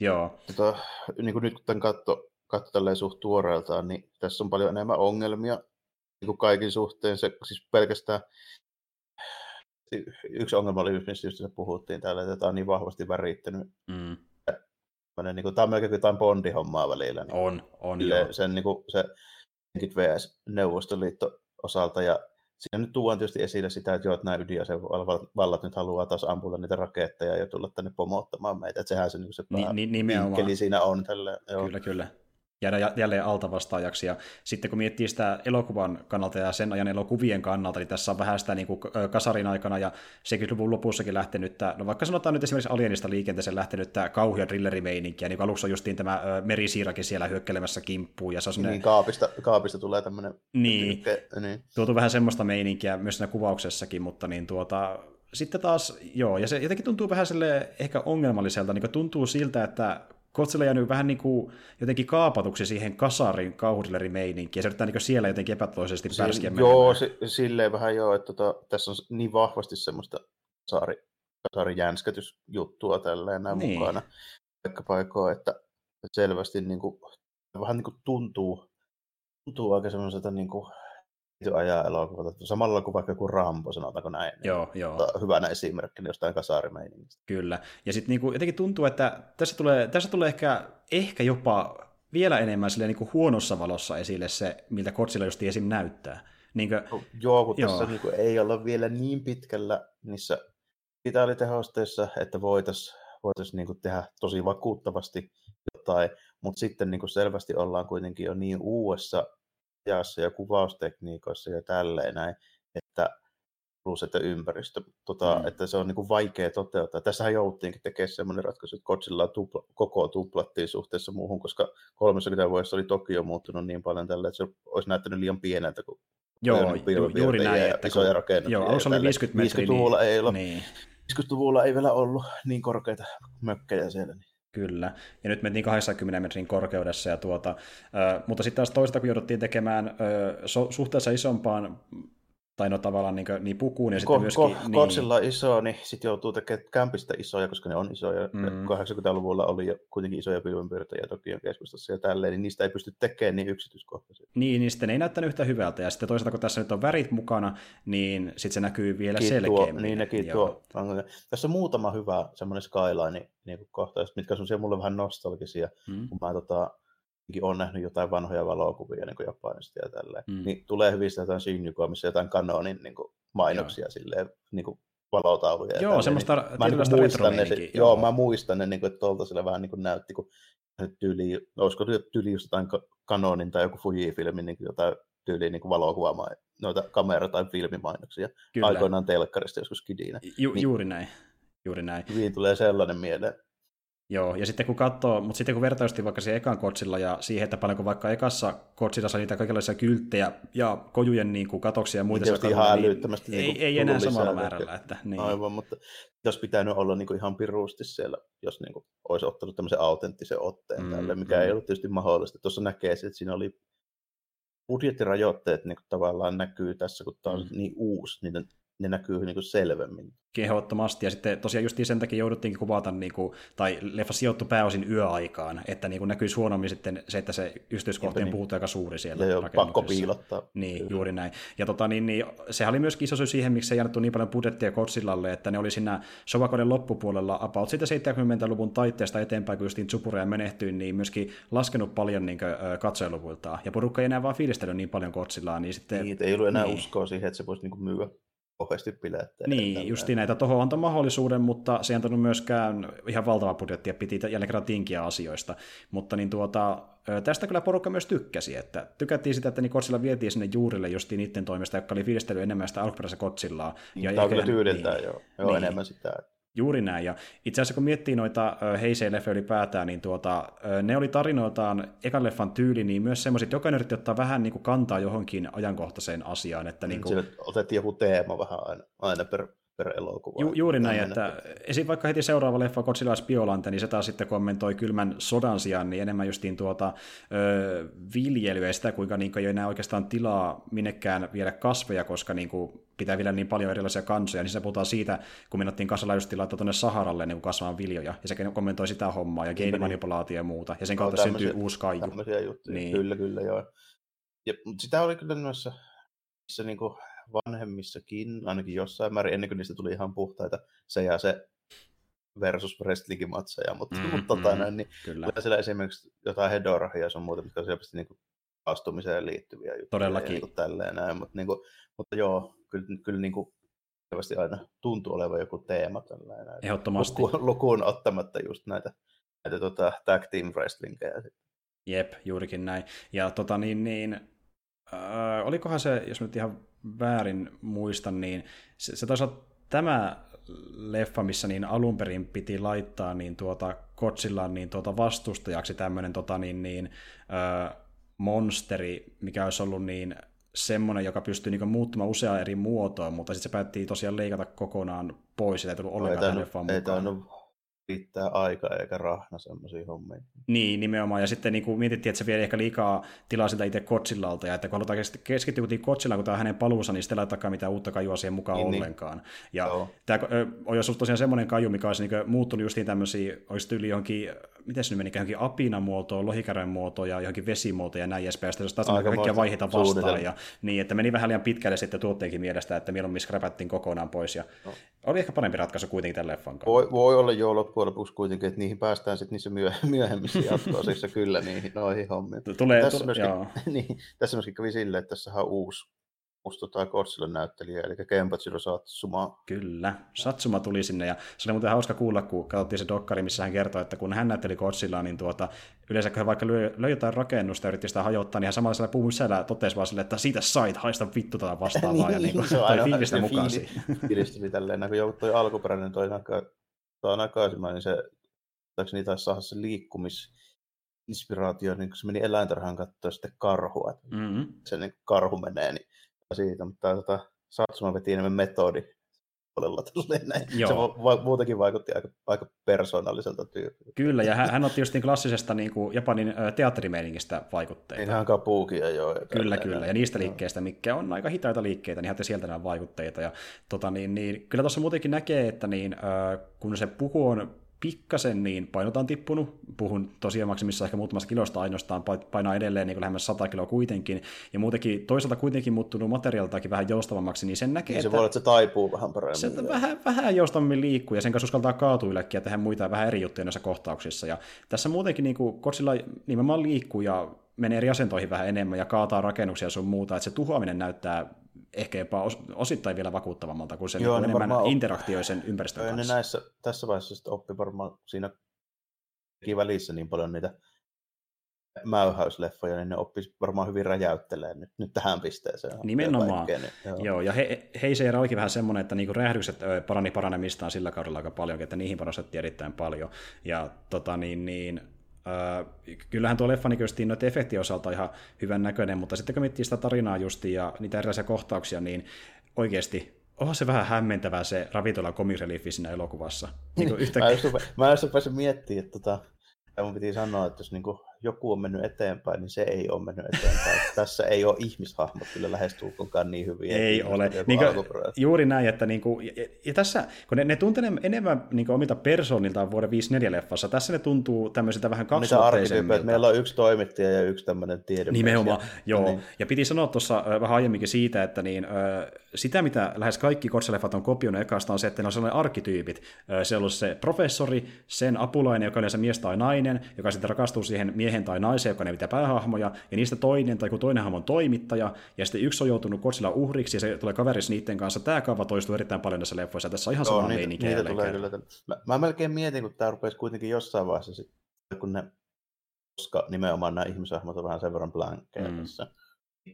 Joo. Tota, niin kuin nyt kun tämän katso, katso tälleen suht tuoreeltaan, niin tässä on paljon enemmän ongelmia niin kuin kaikin suhteen. Se, siis pelkästään yksi ongelma oli just, mistä puhuttiin täällä, että tämä on niin vahvasti värittänyt. Mm. Niin kuin, tämä on melkein jotain Bondi-hommaa välillä. Niin on, on joo. Sen, niin kuin, se VS Neuvostoliitto osalta ja siinä nyt tuodaan tietysti esille sitä, että, joo, että nämä ydinasevallat nyt haluaa taas ampulla niitä raketteja ja tulla tänne pomottamaan meitä. Että sehän se, niin se ni, ni, siinä on. Tälle, joo. Kyllä, kyllä jäädä jälleen altavastaajaksi. Ja sitten kun miettii sitä elokuvan kannalta ja sen ajan elokuvien kannalta, niin tässä on vähän sitä niin kuin kasarin aikana ja 70-luvun lopussakin lähtenyt, no vaikka sanotaan nyt esimerkiksi Alienista liikenteeseen lähtenyt tämä kauhia drillerimeininkiä, niin kuin alussa justiin tämä merisiirakin siellä hyökkelemässä kimppuun. Ja se on niin, kaapista, kaapista tulee tämmöinen... Niin, niin, tuotu vähän semmoista meininkiä myös siinä kuvauksessakin, mutta niin tuota, sitten taas, joo, ja se jotenkin tuntuu vähän sille ehkä ongelmalliselta, niin tuntuu siltä, että Godzilla jäänyt vähän niin kuin jotenkin kaapatuksi siihen kasarin kauhudillerimeininkiin, ja se yrittää niin siellä jotenkin epätoisesti pärskiä Joo, si- silleen vähän joo, että tota, tässä on niin vahvasti semmoista kasari, kasarijänskätysjuttua tälleen näin niin. mukana paikka paikoin, että selvästi niin kuin, vähän niin kuin tuntuu, tuntuu aika semmoiselta niin kuin, ajan elokuvalta, samalla kuin vaikka joku Rambo, sanotaanko näin. Niin joo, niin, joo. Hyvänä esimerkkinä jostain kasarimeiningistä. Kyllä, ja sitten niinku, jotenkin tuntuu, että tässä tulee, tässä tulee ehkä, ehkä jopa vielä enemmän silleen, niin kuin huonossa valossa esille se, miltä Kotsilla just esim. näyttää. Niin kuin, joo, kun joo. tässä niin kuin, ei olla vielä niin pitkällä niissä digitaalitehosteissa, että voitaisiin voitais, niin kuin, tehdä tosi vakuuttavasti jotain, mutta sitten niin kuin selvästi ollaan kuitenkin jo niin uudessa ajassa ja kuvaustekniikoissa ja tälleen näin, että plus että ympäristö, tota, mm. että se on niin kuin vaikea toteuttaa. Tässähän jouduttiinkin tekemään sellainen ratkaisu, että Godzilla tupla, koko tuplattiin suhteessa muuhun, koska 30 vuodessa oli Tokio muuttunut niin paljon tällä, että se olisi näyttänyt liian pieneltä, kun Joo, ju, juuri näin. Että isoja rakennuksia. Joo, alussa oli 50 metriä. 50-luvulla, niin, ei ollut, niin. 50-luvulla ei vielä ollut niin korkeita mökkejä siellä. Niin. Kyllä, ja nyt mentiin 80 metrin korkeudessa, ja tuota, äh, mutta sitten taas toista, kun jouduttiin tekemään äh, so, suhteessa isompaan tai no tavallaan niin, niin pukuun ja ko- sitten myöskin... Ko- niin... Kotsilla iso, niin sitten joutuu tekemään kämpistä isoja, koska ne on isoja. Mm. 80-luvulla oli jo kuitenkin isoja pilvenpiirtäjiä Tokion keskustassa ja tälleen, niin niistä ei pysty tekemään niin yksityiskohtaisesti. Niin, niin sitten ei näyttänyt yhtä hyvältä. Ja sitten toisaalta, kun tässä nyt on värit mukana, niin sitten se näkyy vielä Kiit selkeämmin. Tuo, niin, nekin tuo. Tässä on muutama hyvä semmoinen skyline niin kohtaus, mitkä on mulle vähän nostalgisia, mm. kun mä tota, on nähnyt jotain vanhoja valokuvia niin kuin Japanista ja tälleen, mm. niin tulee hyvistä jotain Shinjukoa, missä jotain kanonin niin kuin mainoksia Joo. silleen, niin kuin valotauluja. Joo, semmoista niin, mä niin muistan ne, se, joo. joo, mä muistan ne, niin kuin, että tuolta sillä vähän niin kuin näytti, kun tyyli, olisiko tyyli just jotain kanonin tai joku Fuji-filmin niin jotain tyyliin niin valokuvaamaan noita kamera- tai filmimainoksia. Kyllä. Aikoinaan telkkarista joskus kidinä. Ju- niin, juuri näin. Juuri näin. Hyvin tulee sellainen mieleen. Joo, ja sitten kun katsoo, mutta sitten kun vertausti vaikka se ekan kotsilla ja siihen, että paljonko vaikka ekassa kotsilla sai niitä kaikenlaisia kylttejä ja kojujen niin kuin, katoksia ja muita sellaista, ihan niin, niin ei, niin ei enää samalla määrällä. Että, niin. Aivan, mutta jos pitänyt olla niin kuin ihan pirusti siellä, jos niin kuin, olisi ottanut tämmöisen autenttisen otteen mm, tälle, mikä mm. ei ollut tietysti mahdollista. Tuossa näkee, että siinä oli budjettirajoitteet niin kuin, tavallaan näkyy tässä, kun tämä on mm. niin uusi, niin ne näkyy niin kuin selvemmin. Kehottomasti, ja sitten tosiaan just sen takia jouduttiinkin kuvata, niin kuin, tai leffa sijoittui pääosin yöaikaan, että niin kuin näkyisi huonommin sitten se, että se yksityiskohtien niin. puute aika suuri siellä ja pakko piilottaa. Niin, Kyllä. juuri näin. Ja tota, niin, niin, sehän oli myöskin iso syy siihen, miksi ei annettu niin paljon budjettia Kotsillalle, että ne oli siinä Sovakoden loppupuolella, about siitä 70-luvun taitteesta eteenpäin, kun justiin Tsupureja menehtyi, niin myöskin laskenut paljon niin katsojaluvuiltaan. Ja porukka ei enää vaan fiilistellyt niin paljon Kotsillaan. Niin, sitten, niin, ei ollut enää niin. uskoa siihen, että se voisi niin myyä kauheasti bilettejä. Niin, justi näitä. Tuohon antoi mahdollisuuden, mutta se ei antanut myöskään ihan valtava budjetti ja piti jälleen kerran tinkiä asioista. Mutta niin tuota, tästä kyllä porukka myös tykkäsi, että tykättiin sitä, että niin Kotsilla vietiin sinne juurille justiin niiden toimesta, jotka oli fiilistely enemmän sitä alkuperäistä Kotsillaa. Ja Tämä on kyllä tyyliltään niin, joo, joo niin. enemmän sitä. Juuri näin, ja itse asiassa kun miettii noita Heisei-leffejä ylipäätään, niin tuota, ne oli tarinoiltaan ekan leffan tyyli, niin myös semmoiset, joka yritti ottaa vähän niin kuin kantaa johonkin ajankohtaiseen asiaan. Että niin kuin... Sille otettiin joku teema vähän aina, aina per, per elokuva. Ju, juuri näin, että esim. vaikka heti seuraava leffa Godzilla Spiolante, niin se taas sitten kommentoi kylmän sodan sijaan, niin enemmän justiin tuota ö, viljelyä ja sitä, kuinka niin kuin ei enää oikeastaan tilaa minnekään viedä kasveja, koska niin kuin pitää vielä niin paljon erilaisia kansoja, niin se puhutaan siitä, kun mennettiin kasalla just laittaa tuonne Saharalle niin kasvamaan viljoja, ja se kommentoi sitä hommaa, ja niin. geenimanipulaatio ja muuta, ja sen kautta no, syntyy uusi kaiju. Niin. Kyllä, kyllä, joo. Ja, mutta sitä oli kyllä noissa missä niin kuin vanhemmissakin, ainakin jossain määrin, ennen kuin niistä tuli ihan puhtaita se ja se versus wrestlingin matseja, mutta, mm, mutta tota, mm, näin, niin kyllä. siellä esimerkiksi jotain hedorahia ja sun muuta, mitkä on selvästi niin astumiseen liittyviä juttuja. Todellakin. Ja niin tälleen näin, mutta, niin kuin, mutta joo, kyllä, kyllä niin kuin, selvästi aina tuntuu olevan joku teema tällainen. Ehdottomasti. Lukuun, lukuun ottamatta just näitä, näitä tota, tag team wrestlingejä. Jep, juurikin näin. Ja tota niin, niin äh, olikohan se, jos nyt ihan väärin muistan, niin se, se taisi tämä leffa, missä niin alun perin piti laittaa niin tuota Godzillan niin tuota vastustajaksi tämmöinen tota niin, niin, äh, monsteri, mikä olisi ollut niin semmoinen, joka pystyy niin muuttumaan useaan eri muotoon, mutta sitten se päätti tosiaan leikata kokonaan pois, ja ei tullut ollenkaan no, tähän mukaan. Ei tainnut riittää aikaa eikä rahna semmoisia hommia. Niin, nimenomaan. Ja sitten niin kuin mietittiin, että se vie ehkä liikaa tilaa siltä itse Kotsillalta, ja että kun halutaan keskittyä kuitenkin Kotsillaan, kun tämä on hänen paluunsa, niin sitten ei mitään uutta kajua siihen mukaan niin, niin. ollenkaan. Niin. Ja Joo. tämä on jos tosiaan semmoinen kaju, mikä olisi niin muuttunut justiin tämmöisiä, olisi tyyli johonkin, miten se nyt meni, johonkin apinamuotoon, lohikärän muotoon ja johonkin vesimuotoon ja näin edespäin, sitten taas kaikkia vaiheita vastaan. Ja, niin, että meni vähän liian pitkälle sitten tuotteenkin mielestä, että mieluummin skräpättiin kokonaan pois. Ja no. Oli ehkä parempi ratkaisu kuitenkin tälle leffan Voi, voi olla jo loppujen lopuksi kuitenkin, että niihin päästään sitten niissä myö- myöhemmissä jatkoosissa kyllä niihin noihin hommiin. Tulee, tässä, myöskin, niin, tässä myöskin kävi silleen, että tässä on uusi uusi tota Godzilla näyttelijä, eli Kenpachiro Satsuma. Kyllä, Satsuma tuli sinne, ja se oli muuten hauska kuulla, kun katsottiin se dokkari, missä hän kertoi, että kun hän näytteli Godzillaa, niin tuota, yleensä kun hän vaikka löi, löi jotain rakennusta ja yritti sitä hajottaa, niin hän samalla siellä puhui sisällä totesi vaan sille, että siitä sait, haista vittu tätä vastaavaa, ja niin, kuin, se toi fiilistä mukaan siihen. Fiilistä oli tälleen, kun toi alkuperäinen toi toi nakaisemaan, niin se muistaakseni taisi saada se liikkumis inspiraatio, niin kun se meni eläintarhaan katsoa sitten karhua, mm-hmm. se niin karhu menee, niin siitä, mutta tota, Satsuma veti enemmän metodi puolella näin. Joo. Se va- muutenkin vaikutti aika, aika persoonalliselta tyypiltä. Kyllä, ja hän, hän otti just niin klassisesta niin kuin Japanin teatterimeiningistä vaikutteita. Niin hän kapuukia joo. Kyllä, kyllä, ja niistä liikkeistä, mikä on aika hitaita liikkeitä, niin hän sieltä nämä vaikutteita. Ja, tota, niin, niin, kyllä tuossa muutenkin näkee, että niin, kun se puhu on pikkasen niin painot on tippunut, puhun tosiaan maksimissa ehkä muutamasta kilosta ainoastaan, painaa edelleen niin lähemmäs 100 kiloa kuitenkin, ja muutenkin toisaalta kuitenkin muuttunut materiaalitakin vähän joustavammaksi, niin sen näkee, niin se että voi olla, että se taipuu vähän paremmin. Se vähän, vähän joustavammin liikkuu, ja sen kanssa uskaltaa kaatua ja tehdä muita vähän eri juttuja näissä kohtauksissa, ja tässä muutenkin niin kuin Kotsilla nimenomaan liikkuu, ja menee eri asentoihin vähän enemmän, ja kaataa rakennuksia sun muuta, että se tuhoaminen näyttää ehkä jopa osittain vielä vakuuttavammalta, kun se Joo, niin enemmän op... interaktio sen ympäristön kanssa. Ne näissä, tässä vaiheessa sitten oppi varmaan siinä välissä niin paljon niitä mäyhäysleffoja, niin ne oppisi varmaan hyvin räjäyttelee nyt, nyt tähän pisteeseen. Nimenomaan. Kaikkeen, niin, joo. joo. ja he, Heiseera olikin vähän semmoinen, että niinku räjähdykset parani paranemistaan sillä kaudella aika paljon, että niihin panostettiin erittäin paljon. Ja tota, niin, niin, Äh, kyllähän tuo leffa niin noiden efektien osalta on ihan hyvän näköinen, mutta sitten kun miettii sitä tarinaa justiin ja niitä erilaisia kohtauksia, niin oikeasti onhan se vähän hämmentävää se ravintola comic siinä elokuvassa. Niin yhtäkkiä... mä just rupesin miettimään, että tota, mun piti sanoa, että jos niin kuin joku on mennyt eteenpäin, niin se ei ole mennyt eteenpäin. Tässä ei ole ihmishahmot kyllä lähestulkoonkaan niin hyviä. Ei ole. Niin kuin, juuri näin, että niin kuin, ja, ja tässä, kun ne, ne tuntee enemmän niin kuin omilta persooniltaan vuoden 54-leffassa, tässä ne tuntuu tämmöisiltä vähän kaksisuhteisemmilta. Meillä on yksi toimittaja ja yksi tämmöinen tiedemies. Nimenomaan, ja, joo. Niin. Ja piti sanoa tuossa vähän aiemminkin siitä, että niin, sitä, mitä lähes kaikki kotseleffat on kopioinut ekasta, on se, että ne on sellainen arkkityypit. Se on se professori, sen apulainen, joka on se mies tai nainen, joka sitten rakastuu siihen miehen tai naiseen, joka ne pitää päähahmoja, ja niistä toinen tai kun toinen hahmo on toimittaja, ja sitten yksi on joutunut Godzilla uhriksi, ja se tulee kaverissa niiden kanssa. Tämä kaava toistuu erittäin paljon näissä leffoissa, tässä on ihan sama meininki. Niitä tulee kyllä. Mä, mä, melkein mietin, kun tämä rupesi kuitenkin jossain vaiheessa, sit, kun ne, koska nimenomaan nämä ihmishahmot on vähän sen verran blankkeja mm. tässä,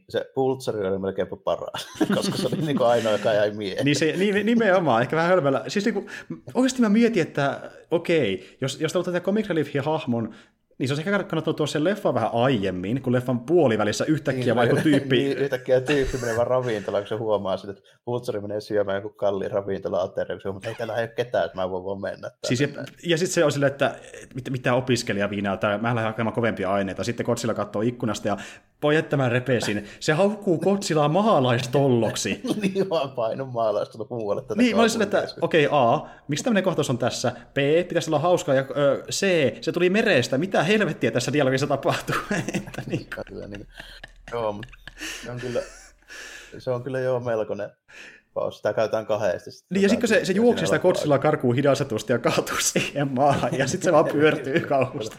se Pultsari oli melkein paras, koska se oli niin kuin ainoa, joka jäi mieleen. niin, se, niin, nimenomaan, ehkä vähän hölmällä. Siis niin kuin, oikeasti mä mietin, että okei, jos, jos te otatte Comic Relief-hahmon niin se olisi ehkä kannattanut tuoda sen leffa vähän aiemmin, kun leffan puolivälissä yhtäkkiä niin, vaikka tyyppi... Niin, yhtäkkiä tyyppi menee vaan ravintolaan, kun se huomaa että Pultsari menee syömään joku kalliin ravintola ateria, kun se ei täällä ole ketään, että mä voin vaan mennä. Siis ja, ja sitten se on silleen, että mit, mitä opiskelijaviinaa, tai mä lähden hakemaan kovempia aineita. Sitten Kotsilla katsoo ikkunasta ja voi jättämään repesin. Se haukkuu Kotsilaa maalaistolloksi. niin vaan painun maalaistollo muualle. Niin, mä olisin, että okei, okay, A, miksi tämmöinen kohtaus on tässä? B, pitäisi olla hauskaa. Ja ö, C, se tuli merestä. Mitä helvettiä tässä dialogissa tapahtuu? että niin. Kyllä, niin. Joo, mutta se on kyllä, se on kyllä jo melkoinen paus. Sitä käytetään kahdesti. Niin, ja sitten se, se juoksi sitä kotsilla karkuun hidastetusti ja kaatuu siihen maahan, ja sitten se vaan pyörtyy kauhusta.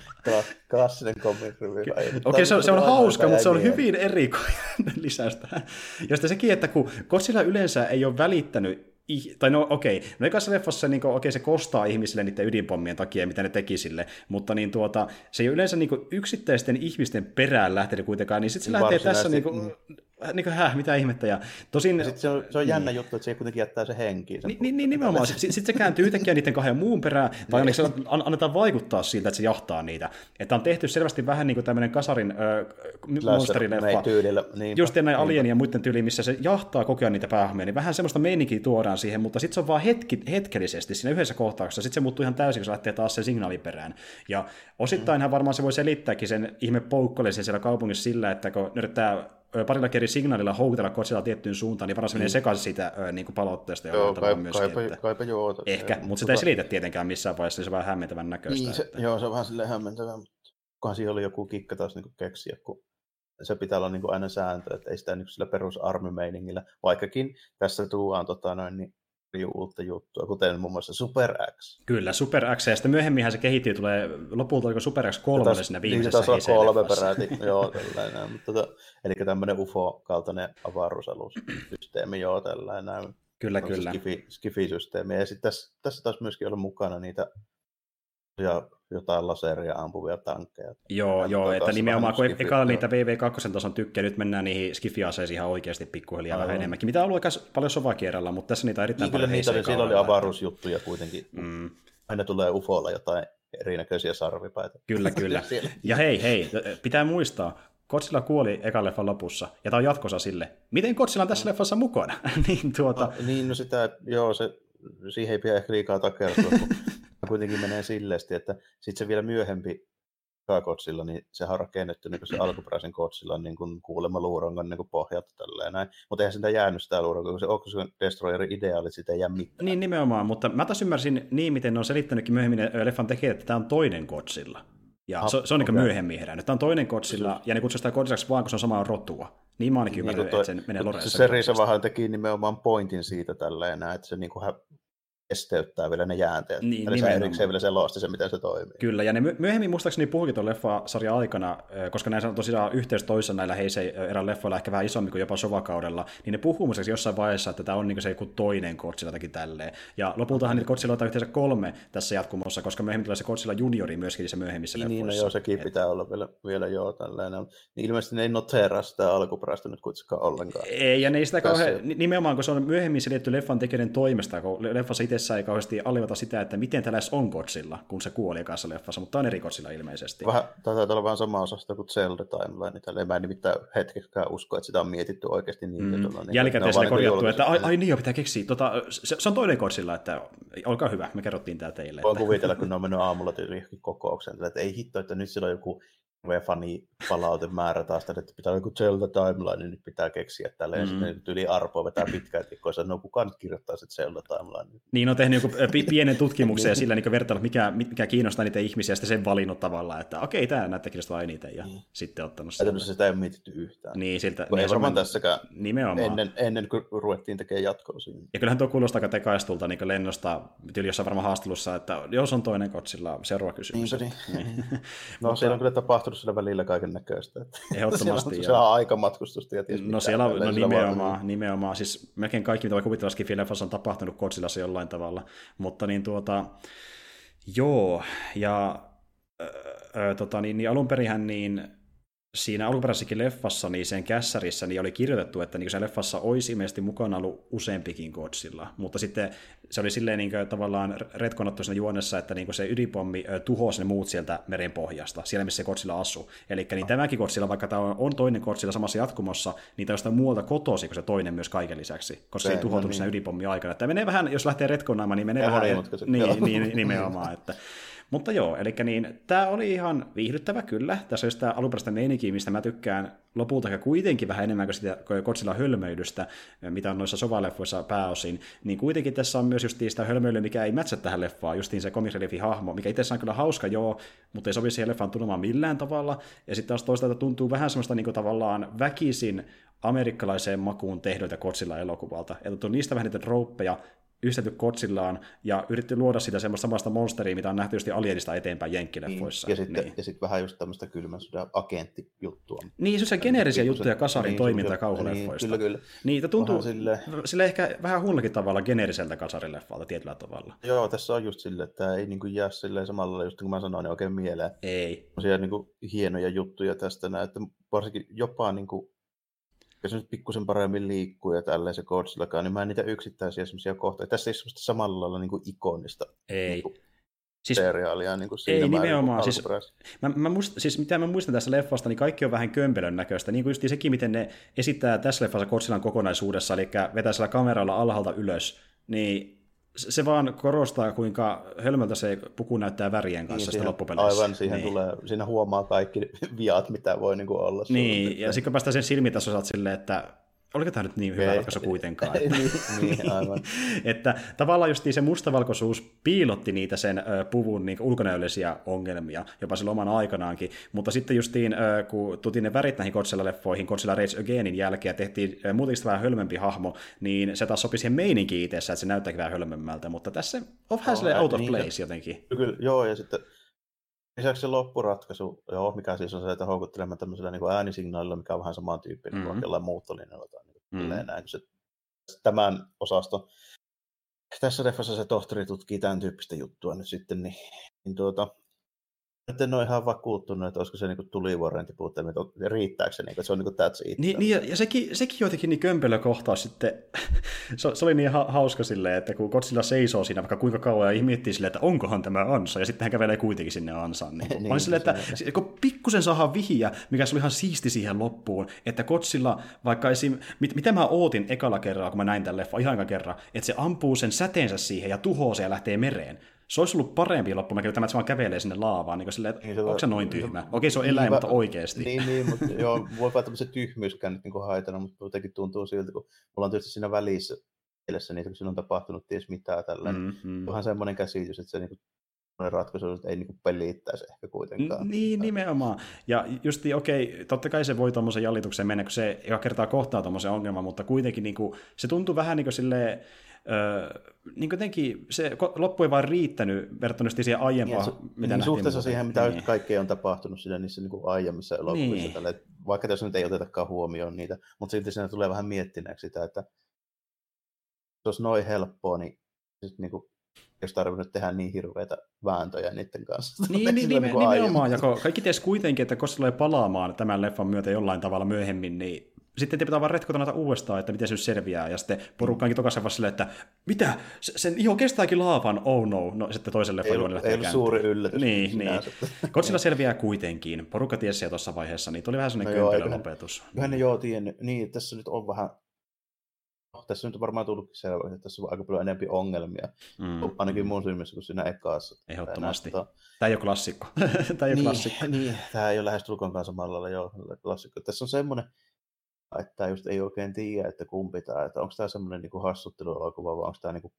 Klassinen comic Okei, okay, se on, se on hauska, mutta se on hyvin erikoinen lisäys tähän. Ja sitten sekin, että kun Godzilla yleensä ei ole välittänyt tai no okei, okay. no ekassa leffassa niin okei, okay, se kostaa ihmisille niiden ydinpommien takia, mitä ne teki sille, mutta niin tuota, se ei yleensä niin yksittäisten ihmisten perään lähtenyt kuitenkaan, niin sitten se lähtee tässä niin kuin, niin kuin, häh, mitä ihmettä. Ja tosin, ja sit se, on, se on jännä niin. juttu, että se kuitenkin jättää se henkiin. Niin, niin, niin nimenomaan. Sitten sit se kääntyy yhtäkkiä niiden kahden muun perään, tai niin. annetaan vaikuttaa siltä, että se jahtaa niitä. Että on tehty selvästi vähän niin kuin tämmöinen kasarin äh, monsterileffa. tyylillä. Niinpä, Just näin alien ja muiden tyyliin, missä se jahtaa koko ajan niitä päähahmoja, niin vähän semmoista meininkiä tuodaan siihen, mutta sitten se on vaan hetki, hetkellisesti siinä yhdessä kohtauksessa. Sitten se muuttuu ihan täysin, kun se lähtee taas sen signaaliperään. Ja osittainhan varmaan se voi selittääkin sen ihme poukkollisen siellä kaupungissa sillä, että kun yrittää parilla eri signaalilla houkutella Godzilla tiettyyn suuntaan, niin varmaan se menee mm. sekaisin siitä niin kuin paloitteesta. Joo, kai, myöskin, kaipa, että... kaipa joo. Ehkä, mutta sitä ei selitä tietenkään missään vaiheessa, niin se on vähän hämmentävän näköistä. Niin, se, että... Joo, se on vähän silleen hämmentävän, mutta kunhan siinä oli joku kikka taas niin keksiä, kun se pitää olla niin kuin aina sääntö, että ei sitä niin sillä perusarmimeiningillä, vaikkakin tässä tuodaan tota, noin, niin uutta juttua, kuten muun muassa Super X. Kyllä, Super X, ja sitten myöhemminhän se kehittyy, tulee lopulta oliko Super X 3 taas, siinä viimeisessä niin, taas on kolme peräti, joo, tällainen. Mutta tota, eli tämmöinen UFO-kaltainen avaruusalussysteemi, joo, tällainen. Kyllä, kyllä. Skifi, Skifi-systeemi. Ja sitten tässä, tässä taas myöskin olla mukana niitä ja jotain laseria ampuvia tankkeja. Joo, joo että nimenomaan kun eka niitä VV2 tason tykkejä, nyt mennään niihin skifiaseisiin ihan oikeasti pikkuhiljaa vähän enemmänkin, mitä on ollut aika paljon sovakierralla, mutta tässä niitä erittäin niin, paljon niitä oli, siellä oli avaruusjuttuja kuitenkin. Mm. Aina tulee ufolla jotain erinäköisiä sarvipaita. Kyllä, kyllä. ja hei, hei, pitää muistaa, Godzilla kuoli ekan leffan lopussa, ja tämä on jatkossa sille. Miten Godzilla on tässä leffassa mukana? niin, tuota... no, niin, no sitä, joo, se, siihen ei pidä ehkä liikaa takertua, kun kuitenkin menee silleesti, että sitten se vielä myöhempi Kotsilla, niin se on rakennettu niin se alkuperäisen Kotsilla niin kuin kuulemma luurongan niin pohjalta tälleen näin. Mutta eihän sitä jäänyt sitä luurongan, kun se Oxygen Destroyerin ideaali, sitä ei jää mitään. Niin nimenomaan, mutta mä taas ymmärsin niin, miten ne on selittänytkin myöhemmin leffan tekijät, että tämä on toinen Kotsilla. Ja ha, se, se on okay. niin myöhemmin herännyt. Tämä on toinen Godzilla, ja ne kutsuu sitä Godzillaksi vaan, kun se on samaa rotua. Niin mä ainakin niin, ymmärrän, että se menee Lorensa. Se Risa vähän teki nimenomaan pointin siitä tälleen, että se niin kuin esteyttää vielä ne jäänteet. Niin, Eli se erikseen vielä selosti se, miten se toimii. Kyllä, ja ne myöhemmin muistaakseni puhukin tuon leffa-sarjan aikana, koska näissä on tosiaan yhteys toissa näillä heisei erään leffoilla ehkä vähän isommin kuin jopa sovakaudella, niin ne puhuu muistaakseni jossain vaiheessa, että tämä on niin se joku toinen Godzilla tai tälleen. Ja lopultahan niitä Godzilla on yhteensä kolme tässä jatkumossa, koska myöhemmin tulee se Godzilla juniori myöskin niissä myöhemmissä niin, leffoissa. Niin, no joo, sekin Et... pitää olla vielä, vielä joo tällainen. Niin ilmeisesti ne ei noteraa sitä alkuperäistä nyt kuitenkaan ollenkaan. Ei, ja ne ei sitä kauhean, nimenomaan kun se on myöhemmin selitetty leffan tekijöiden toimesta, kun leffassa itsessään ei kauheasti alleviivata sitä, että miten tällä on Godzilla, kun se kuoli kanssa leffassa, mutta on eri Godzilla ilmeisesti. Vähän, taitaa olla vähän sama osasta kuin Zelda Timeline. Tällä mä en nimittäin hetkekään usko, että sitä on mietitty oikeasti niin. Mm. Tuolla, niin Jälkikäteen sinne niinku korjattu, että ai, ai niin jo, pitää keksiä. Tota, se, se, on toinen Godzilla, että olkaa hyvä, me kerrottiin tämä teille. Voin että... kuvitella, kun ne on mennyt aamulla tyyliin kokoukseen, että ei hitto, että nyt sillä on joku fani palautemäärä taas, että pitää joku Zelda timeline, niin nyt pitää keksiä tälle, mm. ja sitten yli arpoa vetää pitkään tikkoa, no kukaan nyt kirjoittaa sitten Zelda timeline. Niin, on tehnyt joku pienen tutkimuksen ja sillä niin vertailla, mikä, mikä kiinnostaa niitä ihmisiä, ja sitten sen valinnut tavallaan, että okei, tämä näyttää kiinnostaa eniten, ja mm. sitten ottanut sen. sitä ei ole mietitty yhtään. Niin, siltä, niin, ei varmaan tässäkään nimenomaan. Ennen, ennen kuin ruvettiin tekemään jatkoa siinä. Ja kyllähän tuo kuulostaa aika tekaistulta niin lennosta, tyyli jossain varmaan haastelussa, että jos on toinen kotsilla, seuraava kysymys. Niin, niin. no, siellä on kyllä tapahtunut sillä välillä kaiken näköistä. Ehdottomasti. siellä on, aikamatkustusta ja ties No siellä on, no nimenomaan, nimenomaan, siis melkein kaikki, mitä voi kuvitella Skifi-leffassa on tapahtunut Godzillassa jollain tavalla, mutta niin tuota, joo, ja ö, tota, niin, niin alun perinhän niin siinä alkuperäisessäkin leffassa, niin sen kässärissä, niin oli kirjoitettu, että niin se leffassa olisi ilmeisesti mukana ollut useampikin Godzilla, mutta sitten se oli silleen niin kuin, tavallaan retkonattu siinä juonessa, että niin kuin se ydinpommi tuhosi ne muut sieltä meren pohjasta, siellä missä se Godzilla asuu. Eli niin tämäkin Godzilla, vaikka tämä on toinen Godzilla samassa jatkumossa, niin tämä on muualta kotosi kuin se toinen myös kaiken lisäksi, koska se, se ei tuhoutunut no niin. siinä ydinpommi aikana. Tämä menee vähän, jos lähtee retkonaamaan, niin menee vähän... Niin, niin, nimenomaan, että mutta joo, eli niin, tämä oli ihan viihdyttävä kyllä. Tässä on sitä alunperäistä meininkiä, mistä mä tykkään lopulta kuitenkin vähän enemmän kuin sitä Godzilla hölmöilystä, mitä on noissa sovaleffoissa pääosin, niin kuitenkin tässä on myös just sitä hölmöilyä, mikä ei mätsä tähän leffaan, justiin se comic hahmo, mikä itse on kyllä hauska joo, mutta ei sovi siihen leffaan tunnelmaan millään tavalla. Ja sitten taas toisaalta tuntuu vähän semmoista niin kuin tavallaan väkisin amerikkalaiseen makuun tehdyltä Godzilla elokuvalta. Että on niistä vähän niitä trouppeja, yhdistetty kotsillaan ja yritetty luoda sitä semmoista samasta monsteria, mitä on nähty just Alienista eteenpäin jenkkileffoissa. Niin. Ja sitten niin. ja sit vähän just tämmöistä kylmän sodan agenttijuttua. Niin, se on geneerisiä juttuja kasarin niin, toiminta kauhuleffoista. Niin, kyllä, kyllä. Niitä tuntuu sille... sille ehkä vähän huonollakin tavalla geneeriseltä kasarileffalta tietyllä tavalla. Joo, tässä on just silleen, että ei niin kuin jää silleen samalla, just kun mä sanoin, niin oikein mieleen. Ei. Siellä niin kuin hienoja juttuja tästä näin, että varsinkin jopa niin kuin se nyt pikkusen paremmin liikkuu ja tälleen se Godzillakaan, niin mä en niitä yksittäisiä semmoisia kohtia. Tässä ei semmoista samalla lailla niin kuin ikonista ei. Niin kuin siis, seriaalia niin kuin siinä Ei nimenomaan. Siis, mä, mä muist, siis mitä mä muistan tässä leffasta, niin kaikki on vähän kömpelön näköistä. Niin kuin just sekin, miten ne esittää tässä leffassa Godzillan kokonaisuudessa, eli vetää sillä kameralla alhaalta ylös, niin se vaan korostaa, kuinka hölmöltä se puku näyttää värien kanssa niin, siihen, loppupeleissä. Aivan, siihen niin. tulee, siinä huomaa kaikki viat, mitä voi niin kuin olla. Niin, ja sitten kun päästään sen silmitasossa, silleen, että oliko tämä nyt niin hyvä ratkaisu kuitenkaan? niin, niin, aivan. että tavallaan just se mustavalkoisuus piilotti niitä sen ö, puvun niin ulkonäöllisiä ongelmia, jopa silloin oman aikanaankin, mutta sitten justiin, ö, kun tutiin ne värit näihin Godzilla-leffoihin, Godzilla Rage Againin jälkeen, ja tehtiin muutenkin vähän hölmempi hahmo, niin se taas sopi siihen meininkiin itsessä, että se näyttääkin vähän hölmemmältä, mutta tässä on vähän no, out of niin, place jotenkin. Kyllä, joo, ja sitten Lisäksi se loppuratkaisu, joo, mikä siis on se, että houkuttelemme tämmöisellä niin äänisignaalilla, mikä on vähän samantyyppinen mm-hmm. kuin jollain muuttolinjalla tai mm-hmm. näin. Se, tämän osaston tässä leffassa se tohtori tutkii tämän tyyppistä juttua nyt sitten, niin, niin tuota, nyt en ole ihan vakuuttunut, että olisiko se niin tulivuorentti että riittääkö se, niin, että se on niin that's it. Niin, niin ja, ja sekin, sekin jotenkin niin kömpelö kohtaus sitten, se, se, oli niin ha- hauska silleen, että kun Godzilla seisoo siinä vaikka kuinka kauan ja miettii silleen, että onkohan tämä ansa, ja sitten hän kävelee kuitenkin sinne ansaan. Niin, niin, silleen, että se, kun pikkusen saadaan vihiä, mikä se oli ihan siisti siihen loppuun, että Godzilla, vaikka esim, mit, mitä mä ootin ekalla kerralla, kun mä näin tämän leffa ihan kerran, että se ampuu sen säteensä siihen ja tuhoaa se ja lähtee mereen se olisi ollut parempi loppumäki, että vaan kävelee sinne laavaan, niin silleen, että niin, onko se noin tyhmä? Se, Okei, se on eläin, niin, mutta oikeasti. Niin, niin mutta joo, voi että se tyhmyyskään nyt niin haitana, mutta jotenkin tuntuu siltä, kun mulla on tietysti siinä välissä mielessä niitä, kun siinä on tapahtunut ties mitään tällainen. Mm-hmm. Onhan semmoinen käsitys, että se niin kuin, ratkaisu, että ei niin pelittäisi ehkä kuitenkaan. Niin, nimenomaan. Ja just okei, okay, totta kai se voi tuommoisen jallitukseen mennä, kun se joka kertaa kohtaa tuommoisen ongelman, mutta kuitenkin niin kuin, se tuntuu vähän niin kuin silleen, Öö, niin jotenkin se loppu ei vaan riittänyt verrattuna siihen aiempaan, niin, mitä niin, Suhteessa siihen, mitä niin. kaikkea on tapahtunut siinä niissä niin kuin aiemmissa elokuvissa, niin. tälle, vaikka tässä nyt ei otetakaan huomioon niitä, mutta silti siinä tulee vähän miettineeksi sitä, että se olisi noin helppoa, niin, sit, niin kuin, jos tarvinnut tehdä niin hirveitä vääntöjä niiden kanssa. Niin, niin, niin, niin nimenomaan, ja kaikki ties kuitenkin, että koska tulee palaamaan tämän leffan myötä jollain tavalla myöhemmin, niin sitten te pitää vaan retkota noita uudestaan, että miten se selviää, ja sitten porukkaankin tokaisen vasta silleen, että mitä, sen iho kestääkin laavan, oh no, no sitten toiselle ei, ollut, ei ollut suuri yllätys. Niin, niin. Kotsilla selviää kuitenkin, porukka tiesi se tuossa vaiheessa, niin tuli vähän sellainen no kömpelö lopetus. Kyllähän ne joo tiennyt, niin, tässä nyt on vähän no, tässä nyt on varmaan tullut selväksi, että tässä on aika paljon enemmän ongelmia, mm. ainakin mun silmissä kuin siinä ekassa. Ehdottomasti. Tämä ei ole klassikko. tämä ei ole niin, klassikko. Niin, tämä ei ole lähestulkoonkaan samalla lailla joo, klassikko. Tässä on semmoinen, että just ei oikein tiedä, että kumpi tämä, että onko tämä semmoinen niin hassutteluelokuva vai onko tämä niin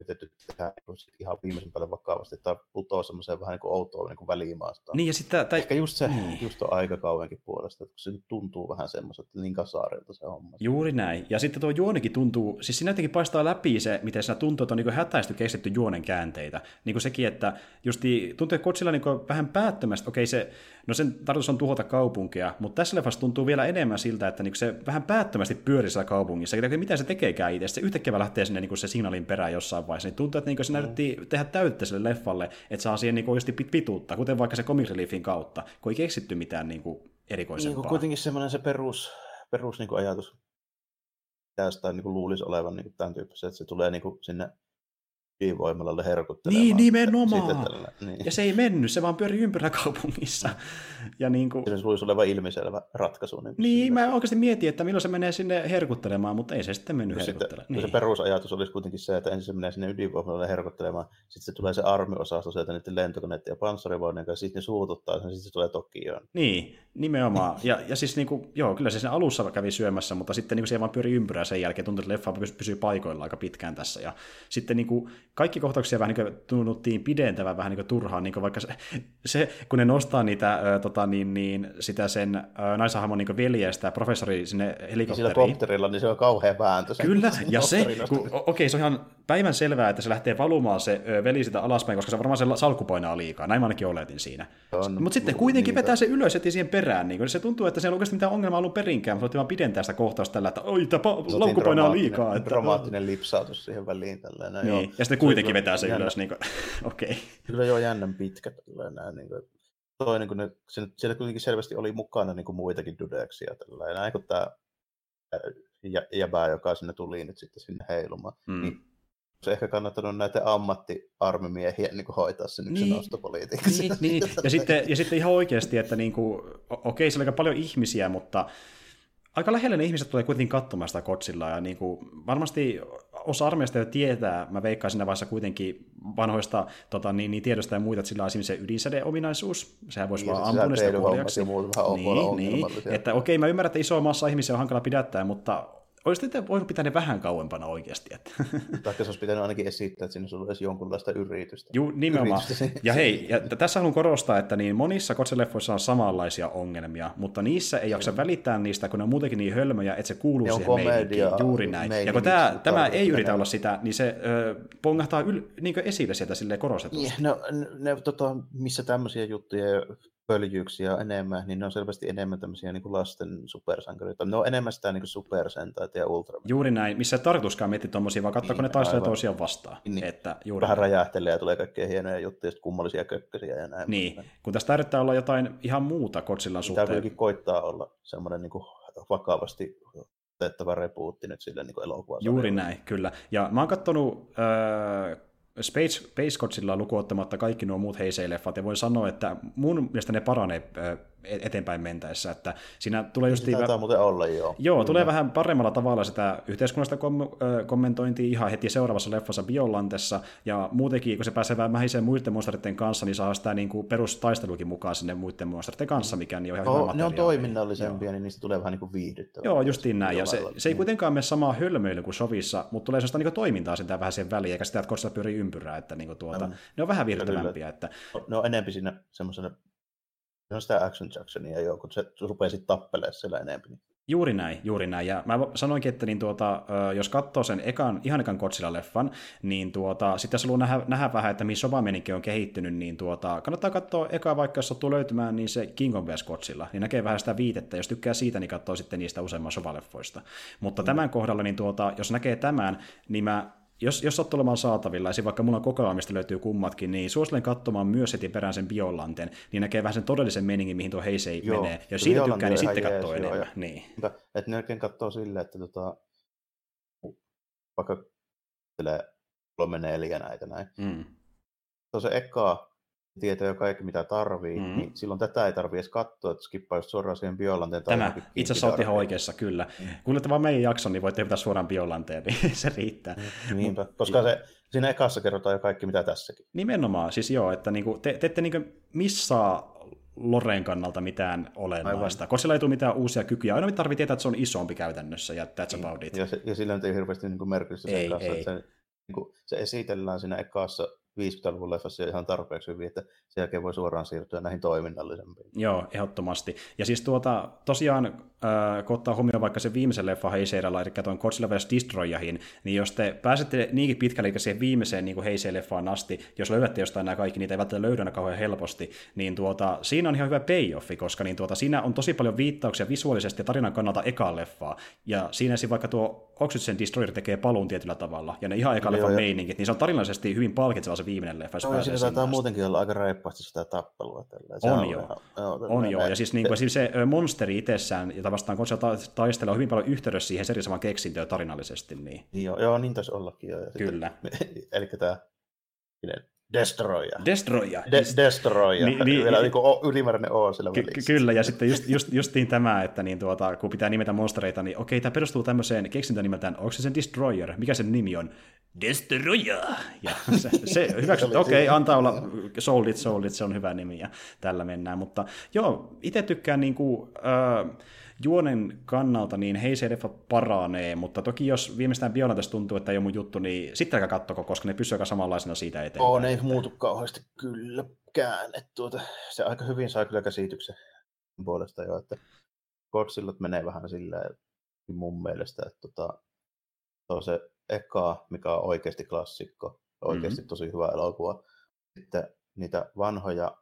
yritetty tehdä ihan viimeisen päälle vakavasti, tai putoaa semmoiseen vähän niin kuin outoon niin välimaasta. Niin, ja sitten, tai... Ehkä just se, niin. just on aika kauankin puolesta, että se tuntuu vähän semmoiselta niin kasaarilta se homma. Juuri näin. Ja sitten tuo juonikin tuntuu, siis siinä jotenkin paistaa läpi se, miten siinä tuntuu, että on niin hätäisesti keksitty juonen käänteitä. Niin kuin sekin, että just tuntuu, että Kotsilla niin vähän päättömästi, okei se No sen tarkoitus on tuhota kaupunkia, mutta tässä leffassa tuntuu vielä enemmän siltä, että niinku se vähän päättömästi pyörii siellä kaupungissa. Mitä se tekeekään itse. Se yhtäkkiä lähtee sinne niinku se signaalin perään jossain vaiheessa. Niin tuntuu, että niinku se mm. tehdä täyttä sille leffalle, että saa siihen niinku oikeasti pituutta, kuten vaikka se comic reliefin kautta, kun ei keksitty mitään niinku erikoisempaa. Niin, kuitenkin semmoinen se perus, perus niinku ajatus tästä niin luulisi olevan niin tämän tyyppisen, että se tulee niin kuin sinne ydinvoimalalle herkuttelemaan. Niin, nimenomaan. Tällä, niin. Ja se ei mennyt, se vaan pyöri ympärillä kaupungissa. Ja niin kuin... Se voisi olla ilmiselvä ratkaisu. Niin, niin mä oikeasti mietin, että milloin se menee sinne herkuttelemaan, mutta ei se sitten mennyt no herkuttelemaan. Niin. Se perusajatus olisi kuitenkin se, että ensin se menee sinne ydinvoimalalle herkuttelemaan, sitten se tulee se armiosasto sieltä niiden lentokoneiden ja panssarivoinen kanssa, sitten ne suututtaa, ja sitten se tulee Tokioon. Niin, nimenomaan. ja, ja siis niin kuin, joo, kyllä se sen alussa kävi syömässä, mutta sitten niin kuin se vaan pyöri ympyrää sen jälkeen, tuntuu, että leffa pysyy paikoilla aika pitkään tässä. Ja sitten niin kuin, kaikki kohtauksia vähän niin tunnuttiin pidentävän vähän niin turhaan, niin vaikka se, se, kun ne nostaa niitä, ä, tota, niin, niin, sitä sen ä, naisahmon niin veljestä professori sinne helikopteriin. Sillä kopterilla, niin se on kauhean vääntö. Kyllä, ja se, okei, okay, se on ihan päivän selvää, että se lähtee valumaan se ö, veli sitä alaspäin, koska se varmaan se salkku painaa liikaa, näin mä ainakin oletin siinä. Mutta sitten kuitenkin vetää se ylös heti siihen perään, niin se tuntuu, että se ei ole oikeasti mitään ongelmaa ollut perinkään, mutta vaan pidentää sitä kohtausta tällä, että oi, tämä laukku painaa liikaa. Että... Dramaattinen lipsautus siihen väliin. Tällainen, niin. joo. Ja sitten kuitenkin vetää se ylös, niin okei. Okay. Kyllä joo jännän pitkä tällainen, niin kuin, toi, niin kuin ne, siellä kuitenkin selvästi oli mukana niin kuin muitakin dudeksia tällainen, näin kun tämä jäbää, joka sinne tuli nyt sitten sinne heilumaan. Mm. Niin se ehkä kannattanut näitä ammattiarmimiehiä niin kuin hoitaa sen niin. yksin ostopolitiikassa. Niin, niin. Ja, sitten, ja sitten ihan oikeasti, että niin kuin, okei, siellä on aika paljon ihmisiä, mutta aika lähellä ne ihmiset tulee kuitenkin katsomaan sitä kotsilla, ja niin kuin, varmasti osa armeijasta jo tietää, mä veikkaan siinä vaiheessa kuitenkin vanhoista tota, niin, niin tiedosta ja muita, että sillä on esimerkiksi se ydinsädeominaisuus, sehän voisi niin, vaan ampua sitä kuoliaksi. Niin, niin, että okei, mä ymmärrän, että iso maassa ihmisiä on hankala pidättää, mutta olisi te voinut pitää ne vähän kauempana oikeasti. Että. Taikka se olisi pitänyt ainakin esittää, että sinne olisi jonkunlaista yritystä. Juu, nimenomaan. Yritystä. Ja hei, ja tässä haluan korostaa, että niin monissa kotseleffoissa on samanlaisia ongelmia, mutta niissä ei jaksa välittää niistä, kun ne on muutenkin niin hölmöjä, että se kuuluu ne siihen meidänkin. Juuri näin. Ja kun tämä, tämä ei yritä olla sitä, niin se ö, pongahtaa yl, niin esille sieltä silleen korostetusti. Yeah, no, ne, tota, missä tämmöisiä juttuja pöljyyksiä enemmän, niin ne on selvästi enemmän tämmöisiä niin kuin lasten supersankareita. Ne on enemmän sitä niin supersentaita ja ultra. Juuri näin, missä ei tarkoituskaan miettiä tuommoisia, vaan katsoa, niin, kun ne taistelee toisiaan vastaan. Niin, että juuri vähän näin. räjähtelee ja tulee kaikkea hienoja juttuja, kummallisia kökkösiä ja näin. Niin, kun tästä yrittää olla jotain ihan muuta Kotsillan suhteen. Tämä koittaa olla semmoinen niin kuin vakavasti otettava repuutti nyt sille niin elokuvassa. Juuri näin, kyllä. Ja mä oon katsonut äh, Space, Space Godsilla lukuottamatta kaikki nuo muut Heisei-leffat, ja voin sanoa, että mun mielestä ne paranee eteenpäin mentäessä. Että siinä tulee just... Taitaa muuten olla, joo. Joo, Kyllä. tulee vähän paremmalla tavalla sitä yhteiskunnallista kom- kommentointia ihan heti seuraavassa leffassa Biolantessa, ja muutenkin, kun se pääsee vähän mähiseen muiden monsteritten kanssa, niin saa sitä niin kuin perustaistelukin mukaan sinne muiden monsteritten kanssa, mikä niin on ihan oh, hyvä Ne on toiminnallisempia, joo. niin niistä tulee vähän niin kuin viihdyttävää. Joo, justiin näin, ja se, se ei kuitenkaan mene samaa hölmöily kuin Sovissa, mutta tulee sellaista niin toimintaa sitä vähän sen väliin, eikä sitä, että pyörii ympyrää, että niin kuin tuota, mm. ne on vähän viihdyttävämpiä. Että... Ne on enemmän siinä semmoisena se on sitä Action Jacksonia jo, kun se rupeaa sitten tappelemaan siellä enemmän. Juuri näin, juuri näin. Ja mä sanoinkin, että niin tuota, jos katsoo sen ekan, ihan ekan Godzilla-leffan, niin tuota, sitten jos haluaa nähdä, nähdä vähän, että missä Obameninkin on kehittynyt, niin tuota, kannattaa katsoa eka, vaikka jos sattuu löytymään, niin se King of vs. Godzilla, niin näkee vähän sitä viitettä. Jos tykkää siitä, niin katsoo sitten niistä useamman sovaleffoista. Mutta mm. tämän kohdalla, niin tuota, jos näkee tämän, niin mä jos, jos sattuu olemaan saatavilla, ja vaikka mulla kokoelmista löytyy kummatkin, niin suosittelen katsomaan myös heti perään sen Biolanten, niin näkee vähän sen todellisen meningin, mihin tuo Heisei joo, menee. Ja jos siitä tykkää, niin sitten katsoo enemmän. Joo, niin. Mutta, että ne oikein katsoo silleen, että tota, vaikka kolme neljä näitä näin. Mm. Se se eka tietää jo kaikki, mitä tarvii, mm. niin silloin tätä ei tarvitse edes katsoa, että skippaa just suoraan siihen biolanteen. Tämä, itse asiassa olet ihan oikeassa, kyllä. Mm. Kuulette vaan meidän jakson, niin voitte hypätä suoraan biolanteen, niin se riittää. Mm, niinpä, koska se, siinä ekassa kerrotaan jo kaikki, mitä tässäkin. Nimenomaan, siis joo, että niinku, te, te ette niinku missaa Loreen kannalta mitään olennaista, koska sillä ei tule mitään uusia kykyjä. Aina tarvitsee tietää, että se on isompi käytännössä, ja that's niin. about it. Ja, se, ja sillä ei hirveästi niin merkitystä sen ei, kanssa, ei. että se, niin kuin, se esitellään siinä ekassa 50-luvun leffassa ihan tarpeeksi hyvin, että sen jälkeen voi suoraan siirtyä näihin toiminnallisempiin. Joo, ehdottomasti. Ja siis tuota, tosiaan, äh, kun ottaa huomioon vaikka se viimeisen leffa Heiseiralla, eli tuon Godzilla vs. Destroyahin, niin jos te pääsette niinkin pitkälle, eli siihen viimeiseen niin Heisei-leffaan asti, jos löydätte jostain nämä kaikki, niitä ei välttämättä löydä kauhean helposti, niin tuota, siinä on ihan hyvä payoffi, koska niin tuota, siinä on tosi paljon viittauksia visuaalisesti ja tarinan kannalta ekaan leffaa. Ja siinä vaikka tuo Oxygen Destroyer tekee paluun tietyllä tavalla, ja ne ihan eka leffan meiningit, niin se on tarinallisesti hyvin palkitseva se viimeinen leffa. No, siinä saattaa muutenkin olla aika reippaasti sitä tappelua. Tällä. On, on joo. on joo, ja siis niin kuin, se monsteri itsessään, jota vastaan kun se taistelee, on hyvin paljon yhteydessä siihen serisaman keksintöön tarinallisesti. Niin. Joo, joo, niin taisi ollakin jo. Ja Kyllä. Sitten, eli tämä Destroyer. Destroyer. De- Destroyer. Ni, ni, Vielä niin ylimääräinen O siellä ky- Kyllä, ja sitten just, just, justiin tämä, että niin tuota, kun pitää nimetä monstereita, niin okei, tämä perustuu tämmöiseen keksintään nimeltään, onko se sen Destroyer? Mikä sen nimi on? Destroyer! Ja se, se hyväksytty, okei, okay, antaa olla Soul It, Soul It, se on hyvä nimi, ja tällä mennään. Mutta joo, itse tykkään niin kuin, äh, juonen kannalta niin Heisei-leffa paranee, mutta toki jos viimeistään Biolantes tuntuu, että ei ole mun juttu, niin sitten aika kattoko, koska ne pysyy aika samanlaisena siitä eteenpäin. Oo, ne ei muutu kauheasti kylläkään. Että tuota, se aika hyvin saa kyllä käsityksen puolesta jo, että Godzillat menee vähän silleen mun mielestä, että tota, on se eka, mikä on oikeasti klassikko, oikeasti mm-hmm. tosi hyvä elokuva. Sitten niitä vanhoja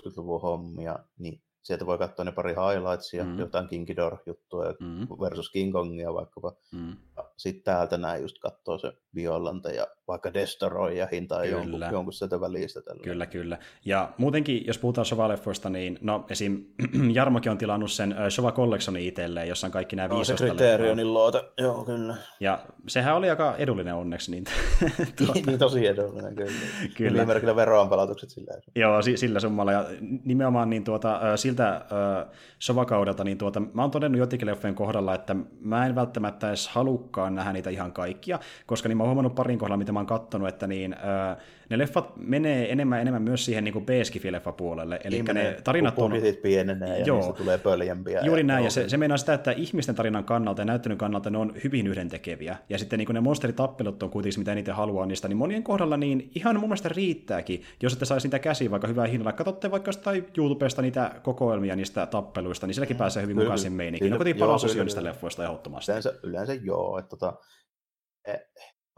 60-luvun hommia, niin sieltä voi katsoa ne pari highlightsia, mm. jotain King Ghidorah-juttua mm. versus King Kongia vaikkapa. Mm. Sitten täältä näin just katsoo se Violante ja vaikka Destoroy ja hinta jonkun, jonkun sieltä välistä. Tällä. Kyllä, kyllä. Ja muutenkin, jos puhutaan Sova-leffoista, niin no esim. Jarmokin on tilannut sen Sova Collectionin itselleen, jossa on kaikki nämä no, viisosta. se Criterionin luota, joo kyllä. Ja sehän oli aika edullinen onneksi. Niin, tuota... niin tosi edullinen, kyllä. kyllä. Nimimerkillä veroanpalautukset sillä. Joo, sillä summalla. Ja nimenomaan niin tuota, siltä äh, Sova-kaudelta, niin tuota, mä oon todennut jotenkin leffojen kohdalla, että mä en välttämättä edes halukkaan nähdä niitä ihan kaikkia, koska niin mä oon huomannut parin kohdalla, mitä mä oon kattonut, että niin, äh, ne leffat menee enemmän enemmän myös siihen niin B-skifi-leffa puolelle. Eli niin ne tarinat on... pienenee ja joo, tulee pöljempiä. Juuri näin, ja se, se meinaa sitä, että ihmisten tarinan kannalta ja näyttelyn kannalta ne on hyvin yhdentekeviä. Ja sitten niin ne monsteritappelut on kuitenkin mitä eniten haluaa niistä, niin monien kohdalla niin ihan mun mielestä riittääkin, jos ette saisi niitä käsiä vaikka hyvää hinnalla. Katsotte vaikka jostain YouTubesta niitä kokoelmia niistä tappeluista, niin sielläkin mm, pääsee hyvin mukaan sen meininkiin. No kotiin paras osio niistä leffoista ehdottomasti. Yleensä, yleensä joo, että tota, e,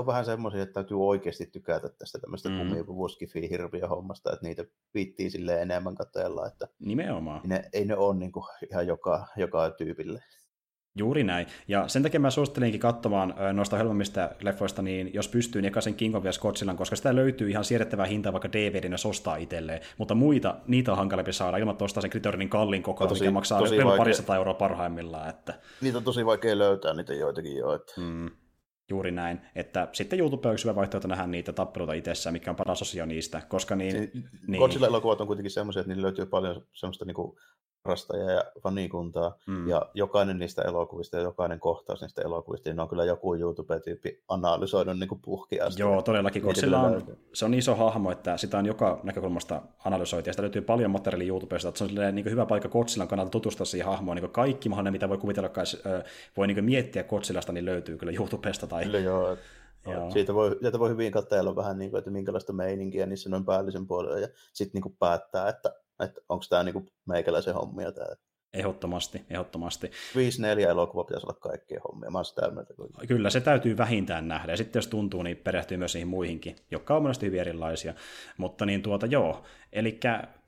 on vähän semmoisia, että täytyy oikeasti tykätä tästä tämmöistä mm. kumivuoskifiä hirviä hommasta, että niitä viittii sille enemmän katsella, että Nimenomaan. Ne, ei ne ole niin kuin ihan joka, joka tyypille. Juuri näin. Ja sen takia mä suosittelinkin katsomaan noista helpommista leffoista, niin jos pystyy, niin ekaisen King of Godzillan, koska sitä löytyy ihan siedettävää hintaa vaikka DVDnä ostaa itselleen. Mutta muita, niitä on hankalempi saada ilman tuosta sen Critorinin kallin koko, tosi, mikä maksaa tosi parista euroa parhaimmillaan. Että... Niitä on tosi vaikea löytää, niitä joitakin jo. Että... Mm. Juuri näin. Että sitten YouTube on yksi hyvä vaihtoehto nähdä niitä tappeluita itsessään, mikä on paras osio niistä. Koska niin, niin... Godzilla-elokuvat on kuitenkin semmoisia, että niillä löytyy paljon semmoista niin kuin harrastajia ja fanikuntaa, mm. ja jokainen niistä elokuvista ja jokainen kohtaus niistä elokuvista, niin on kyllä joku YouTube-tyyppi analysoinut niin puhkiasti. Joo, todellakin, koska sillä on, se on iso hahmo, että sitä on joka näkökulmasta analysoitu, ja sitä löytyy paljon materiaalia YouTubesta, että se on niin hyvä paikka Kotsilan kannalta tutustua siihen hahmoon, niin kaikki mahdollinen, mitä voi kuvitella, voi niin miettiä Kotsilasta, niin löytyy kyllä YouTubesta. Tai... Kyllä joo, Joo. Siitä, voi, siitä voi hyvin katsella vähän, niin kuin, että minkälaista meininkiä niissä noin päällisen puolella, ja sitten niin päättää, että että onko tämä niinku meikäläisen hommia tämä. Ehdottomasti, ehdottomasti. 5-4 elokuva pitäisi olla kaikkien hommia, mä sitä mieltä. Kyllä, se täytyy vähintään nähdä, ja sitten jos tuntuu, niin perehtyy myös niihin muihinkin, jotka on monesti hyvin erilaisia. Mutta niin tuota, joo, eli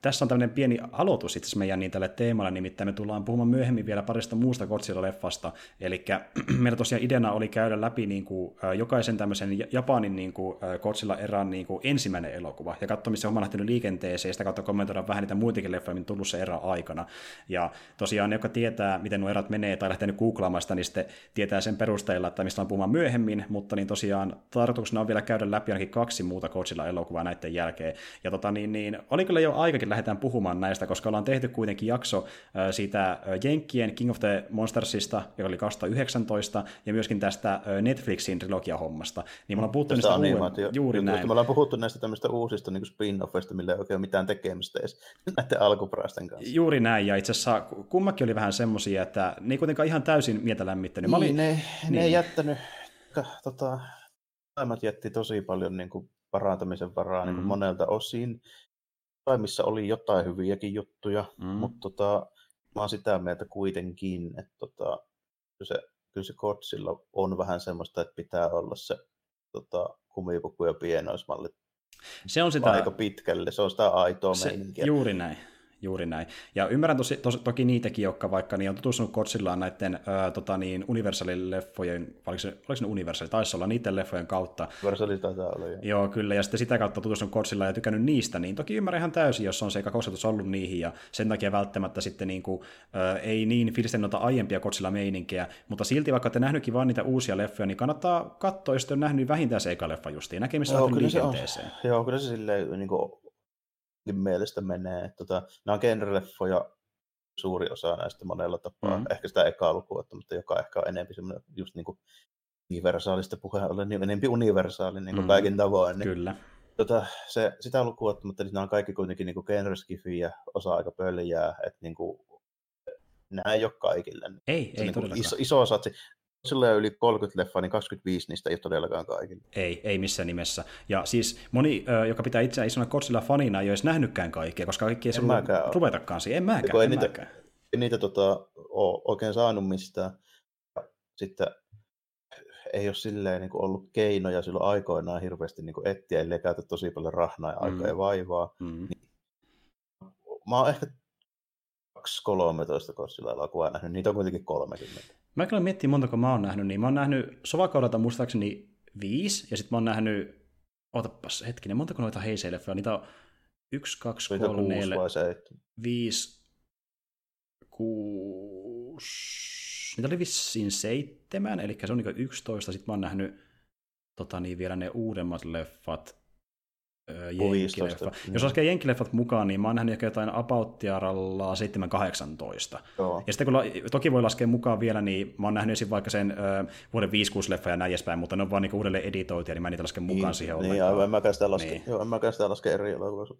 tässä on tämmöinen pieni aloitus itse meidän niin tälle teemalle, nimittäin me tullaan puhumaan myöhemmin vielä parista muusta Godzilla-leffasta, eli meillä tosiaan ideana oli käydä läpi niin kuin, jokaisen tämmöisen Japanin niin kuin, Godzilla-erän niin kuin, ensimmäinen elokuva, ja katsoa, missä on lähtenyt liikenteeseen, ja sitä kautta kommentoida vähän niitä muitakin leffoja, mitä tullut se erä aikana. Ja tosiaan ne, jotka tietää, miten nuo erät menee, tai lähtenyt googlaamaan sitä, niin sitten tietää sen perusteella, että mistä on puhumaan myöhemmin, mutta niin tosiaan tarkoituksena on vielä käydä läpi ainakin kaksi muuta Godzilla-elokuvaa näiden jälkeen. Ja tota, niin, niin, oli kyllä jo aikakin lähdetään puhumaan näistä, koska ollaan tehty kuitenkin jakso siitä Jenkkien King of the Monstersista, joka oli 2019, ja myöskin tästä Netflixin trilogia-hommasta. Niin me ollaan puhuttu niistä uuden, juuri näin. Me ollaan puhuttu näistä tämmöistä uusista niin spin-offeista, millä ei oikein mitään tekemistä edes näiden alkuperäisten kanssa. Juuri näin, ja itse asiassa kummakin oli vähän semmoisia, että ne ei kuitenkaan ihan täysin mieltä lämmittänyt. Niin, olin, ne, niin. ne ei jättänyt, tota, jätti tosi paljon niin kuin parantamisen varaa mm. niin kuin monelta osin missä oli jotain hyviäkin juttuja, mm. mutta tota, mä oon sitä mieltä kuitenkin, että tota, kyllä se, kyllä se Kotsilla on vähän semmoista, että pitää olla se tota, kumipuku ja pienoismalli se on sitä... aika pitkälle, se on sitä aitoa se, meininkiä. Juuri näin. Juuri näin. Ja ymmärrän tosi, tos, toki niitäkin, jotka vaikka niin on tutustunut Kotsillaan näiden ää, tota niin, Universalin leffojen, oliko se, oliko se Universal, taisi olla niiden leffojen kautta. Universali taitaa olla, joo. Joo, kyllä, ja sitten sitä kautta tutustunut Kotsillaan ja tykännyt niistä, niin toki ymmärrän ihan täysin, jos on se eka kosketus ollut niihin, ja sen takia välttämättä sitten niin kuin, ää, ei niin fiilisten noita aiempia Kotsilla meininkejä, mutta silti vaikka te nähnytkin vain niitä uusia leffoja, niin kannattaa katsoa, jos te on nähnyt vähintään se eka leffa justiin, näkemissä joo, kyllä liikenteeseen. Se on, joo, kyllä se silleen niin kuin mielestä menee. Tota, nämä on genreleffoja suuri osa näistä monella tapaa. Mm. Ehkä sitä ekaa lukua, mutta joka ehkä on enemmän semmoinen just niin kuin universaalista puheen ollen, niin enemmän universaali niin kuin mm. kaikin tavoin. Niin, Kyllä. Tota, se, sitä lukuun mutta niin nämä on kaikki kuitenkin niin genreskifiä, osa aika pöljää, että niin kuin, nämä ei ole kaikille. Ei, se ei niin iso, iso osa, sillä yli 30 leffaa, niin 25 niistä ei ole todellakaan kaikille. Ei, ei missään nimessä. Ja siis moni, joka pitää itseään isona Godzilla fanina, ei ole edes nähnytkään kaikkea, koska kaikki ei se ruvetakaan siihen. En mäkään, en niitä, mäkään. En niitä tota, ole oikein saanut mistään. Sitten ei ole silleen niin ollut keinoja silloin aikoinaan hirveästi niin etsiä, ellei käytä tosi paljon rahnaa ja aikaa mm. ja vaivaa. Mm. Niin, mä oon ehkä 12-13 Godzilla-elokuvaa nähnyt, niitä on kuitenkin 30. Mä kyllä miettii montako mä oon nähnyt, niin mä oon nähnyt Sovakaudelta muistaakseni viisi, ja sitten mä oon nähnyt, otapas hetkinen, montako noita heiseileffoja, niitä on yksi, kaksi, kolme, neljä, viisi, kuusi, niitä oli vissiin seitsemän, eli se on niin 11, sitten mä oon nähnyt tota niin, vielä ne uudemmat leffat, jenkkileffa. Mm. Jos laskee jenkkileffat mukaan, niin mä oon nähnyt ehkä jotain Abouttiaralla 7-18. Ja sitten kun la- toki voi laskea mukaan vielä, niin mä oon nähnyt esim. vaikka sen ö, vuoden 5 leffa ja näin edespäin, mutta ne on vaan niinku uudelleen editoitia, niin mä en niitä laske mukaan niin, siihen niin, ollenkaan. Niin, en mäkään sitä laske, niin. joo, en mäkään sitä laske eri elokuvassa.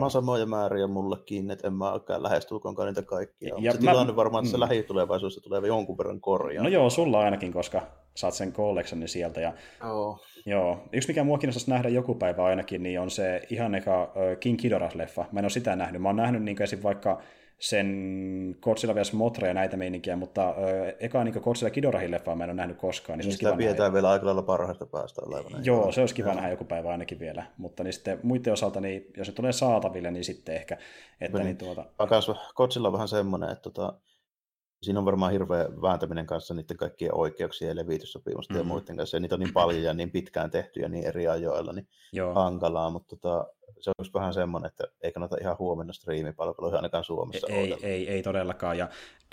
Mä samoja määriä mullekin, että en mä olekaan lähestulkoonkaan niitä kaikkia. Ja se mä, tilanne varmaan, että se mm. lähitulevaisuudessa tulee jonkun verran korjaa. No joo, sulla ainakin, koska saat sen collectionin sieltä. Ja, oh. Joo. Yksi, mikä mua kiinnostaisi nähdä joku päivä ainakin, niin on se ihan eka King Kidoras-leffa. Mä en ole sitä nähnyt. Mä oon nähnyt niin esim. vaikka sen Godzilla vs. Motra ja näitä meininkiä, mutta ö, eka niin Godzilla Kidorahin leffaa mä en ole nähnyt koskaan. Niin, niin sitä pidetään nähdä. vielä aika lailla parhaista päästä olevana. Joo, se olisi kiva nähdä joku päivä ainakin vielä, mutta niin sitten muiden osalta, niin jos se tulee saataville, niin sitten ehkä. Että niin, niin tuota... Godzilla on vähän semmoinen, että tota, siinä on varmaan hirveä vääntäminen kanssa niiden kaikkien oikeuksien ja levityssopimusten mm-hmm. ja muiden kanssa. Ja niitä on niin paljon ja niin pitkään tehty ja niin eri ajoilla, niin Joo. hankalaa, mutta tota, se olisi vähän semmoinen, että ei kannata ihan huomenna striimipalveluihin ainakaan Suomessa ei, ei, ei, ei, todellakaan. Ja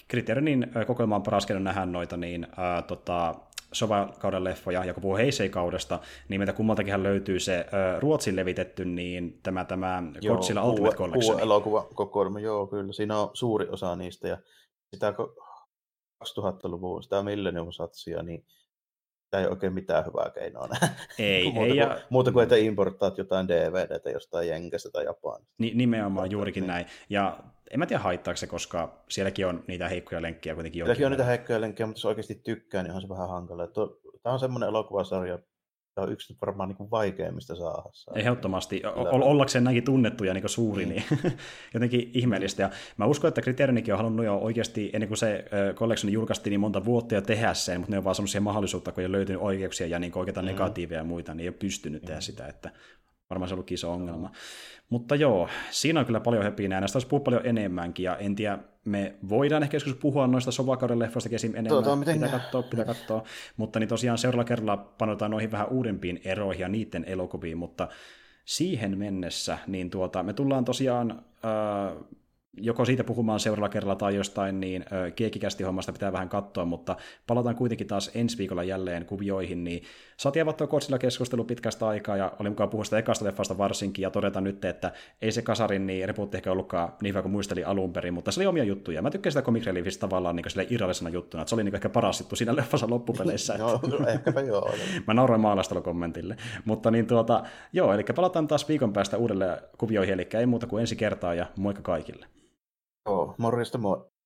kriteerin kokoelma on paras nähdä noita, niin ää, tota, Sova-kauden leffoja, ja kun puhuu Heisei-kaudesta, niin meitä kummaltakinhan löytyy se ä, Ruotsin levitetty, niin tämä, tämä Godzilla Ultimate Collection. Joo, elokuva kokoelma, joo kyllä. Siinä on suuri osa niistä, ja sitä 2000-luvun, sitä Millennium Satsia, niin tämä ei oikein mitään hyvää keinoa nähdä. Ei, muuta, ei. Kuin, ja... muuta kuin, että importaat jotain DVDtä jostain Jenkestä tai Japanista. Ni, nimenomaan juurikin niin. näin. Ja en mä tiedä haittaako se, koska sielläkin on niitä heikkoja lenkkejä kuitenkin. Sielläkin on niitä heikkoja lenkkejä, mutta jos oikeasti tykkää, niin on se vähän hankala. Tämä on semmoinen elokuvasarja, Tämä on yksi varmaan niin vaikeimmista saada. Ehdottomasti. O- ollakseen näinkin tunnettu ja niin suuri, mm. niin jotenkin ihmeellistä. Ja mä uskon, että Kriteerinikin on halunnut jo oikeasti, ennen kuin se collection julkaistiin, niin monta vuotta jo tehdä sen, mutta ne on vaan semmoisia mahdollisuutta, kun ei löytynyt oikeuksia ja niin oikeita mm. negatiiveja ja muita, niin ei ole pystynyt mm. tehdä sitä, että varmaan se on ollut iso ongelma. Mutta joo, siinä on kyllä paljon höpinää, näistä olisi puhua paljon enemmänkin, ja en tiedä, me voidaan ehkä joskus puhua noista sovakauden leffoista esim. enemmän, tuota, pitää katsoa, pitää katsoa, mutta niin tosiaan seuraavalla kerralla panotaan noihin vähän uudempiin eroihin ja niiden elokuviin, mutta siihen mennessä, niin tuota, me tullaan tosiaan äh, joko siitä puhumaan seuraavalla kerralla tai jostain, niin kiekikästi hommasta pitää vähän katsoa, mutta palataan kuitenkin taas ensi viikolla jälleen kuvioihin, niin saatiin avattua Kotsilla keskustelu pitkästä aikaa, ja oli mukaan puhua sitä ekasta leffasta varsinkin, ja todeta nyt, että ei se kasarin niin repuutti ehkä ollutkaan niin hyvä kuin muisteli alun perin, mutta se oli omia juttuja. Mä tykkään sitä comic reliefistä tavallaan niin sille irrallisena juttuna, että se oli niin ehkä paras juttu siinä leffassa loppupeleissä. joo, ehkäpä joo. Mä nauroin maalastelukommentille. Mutta niin tuota, joo, eli palataan taas viikon päästä uudelle kuvioihin, eli ei muuta kuin ensi kertaa, ja moikka kaikille. Joo, morjesta moi.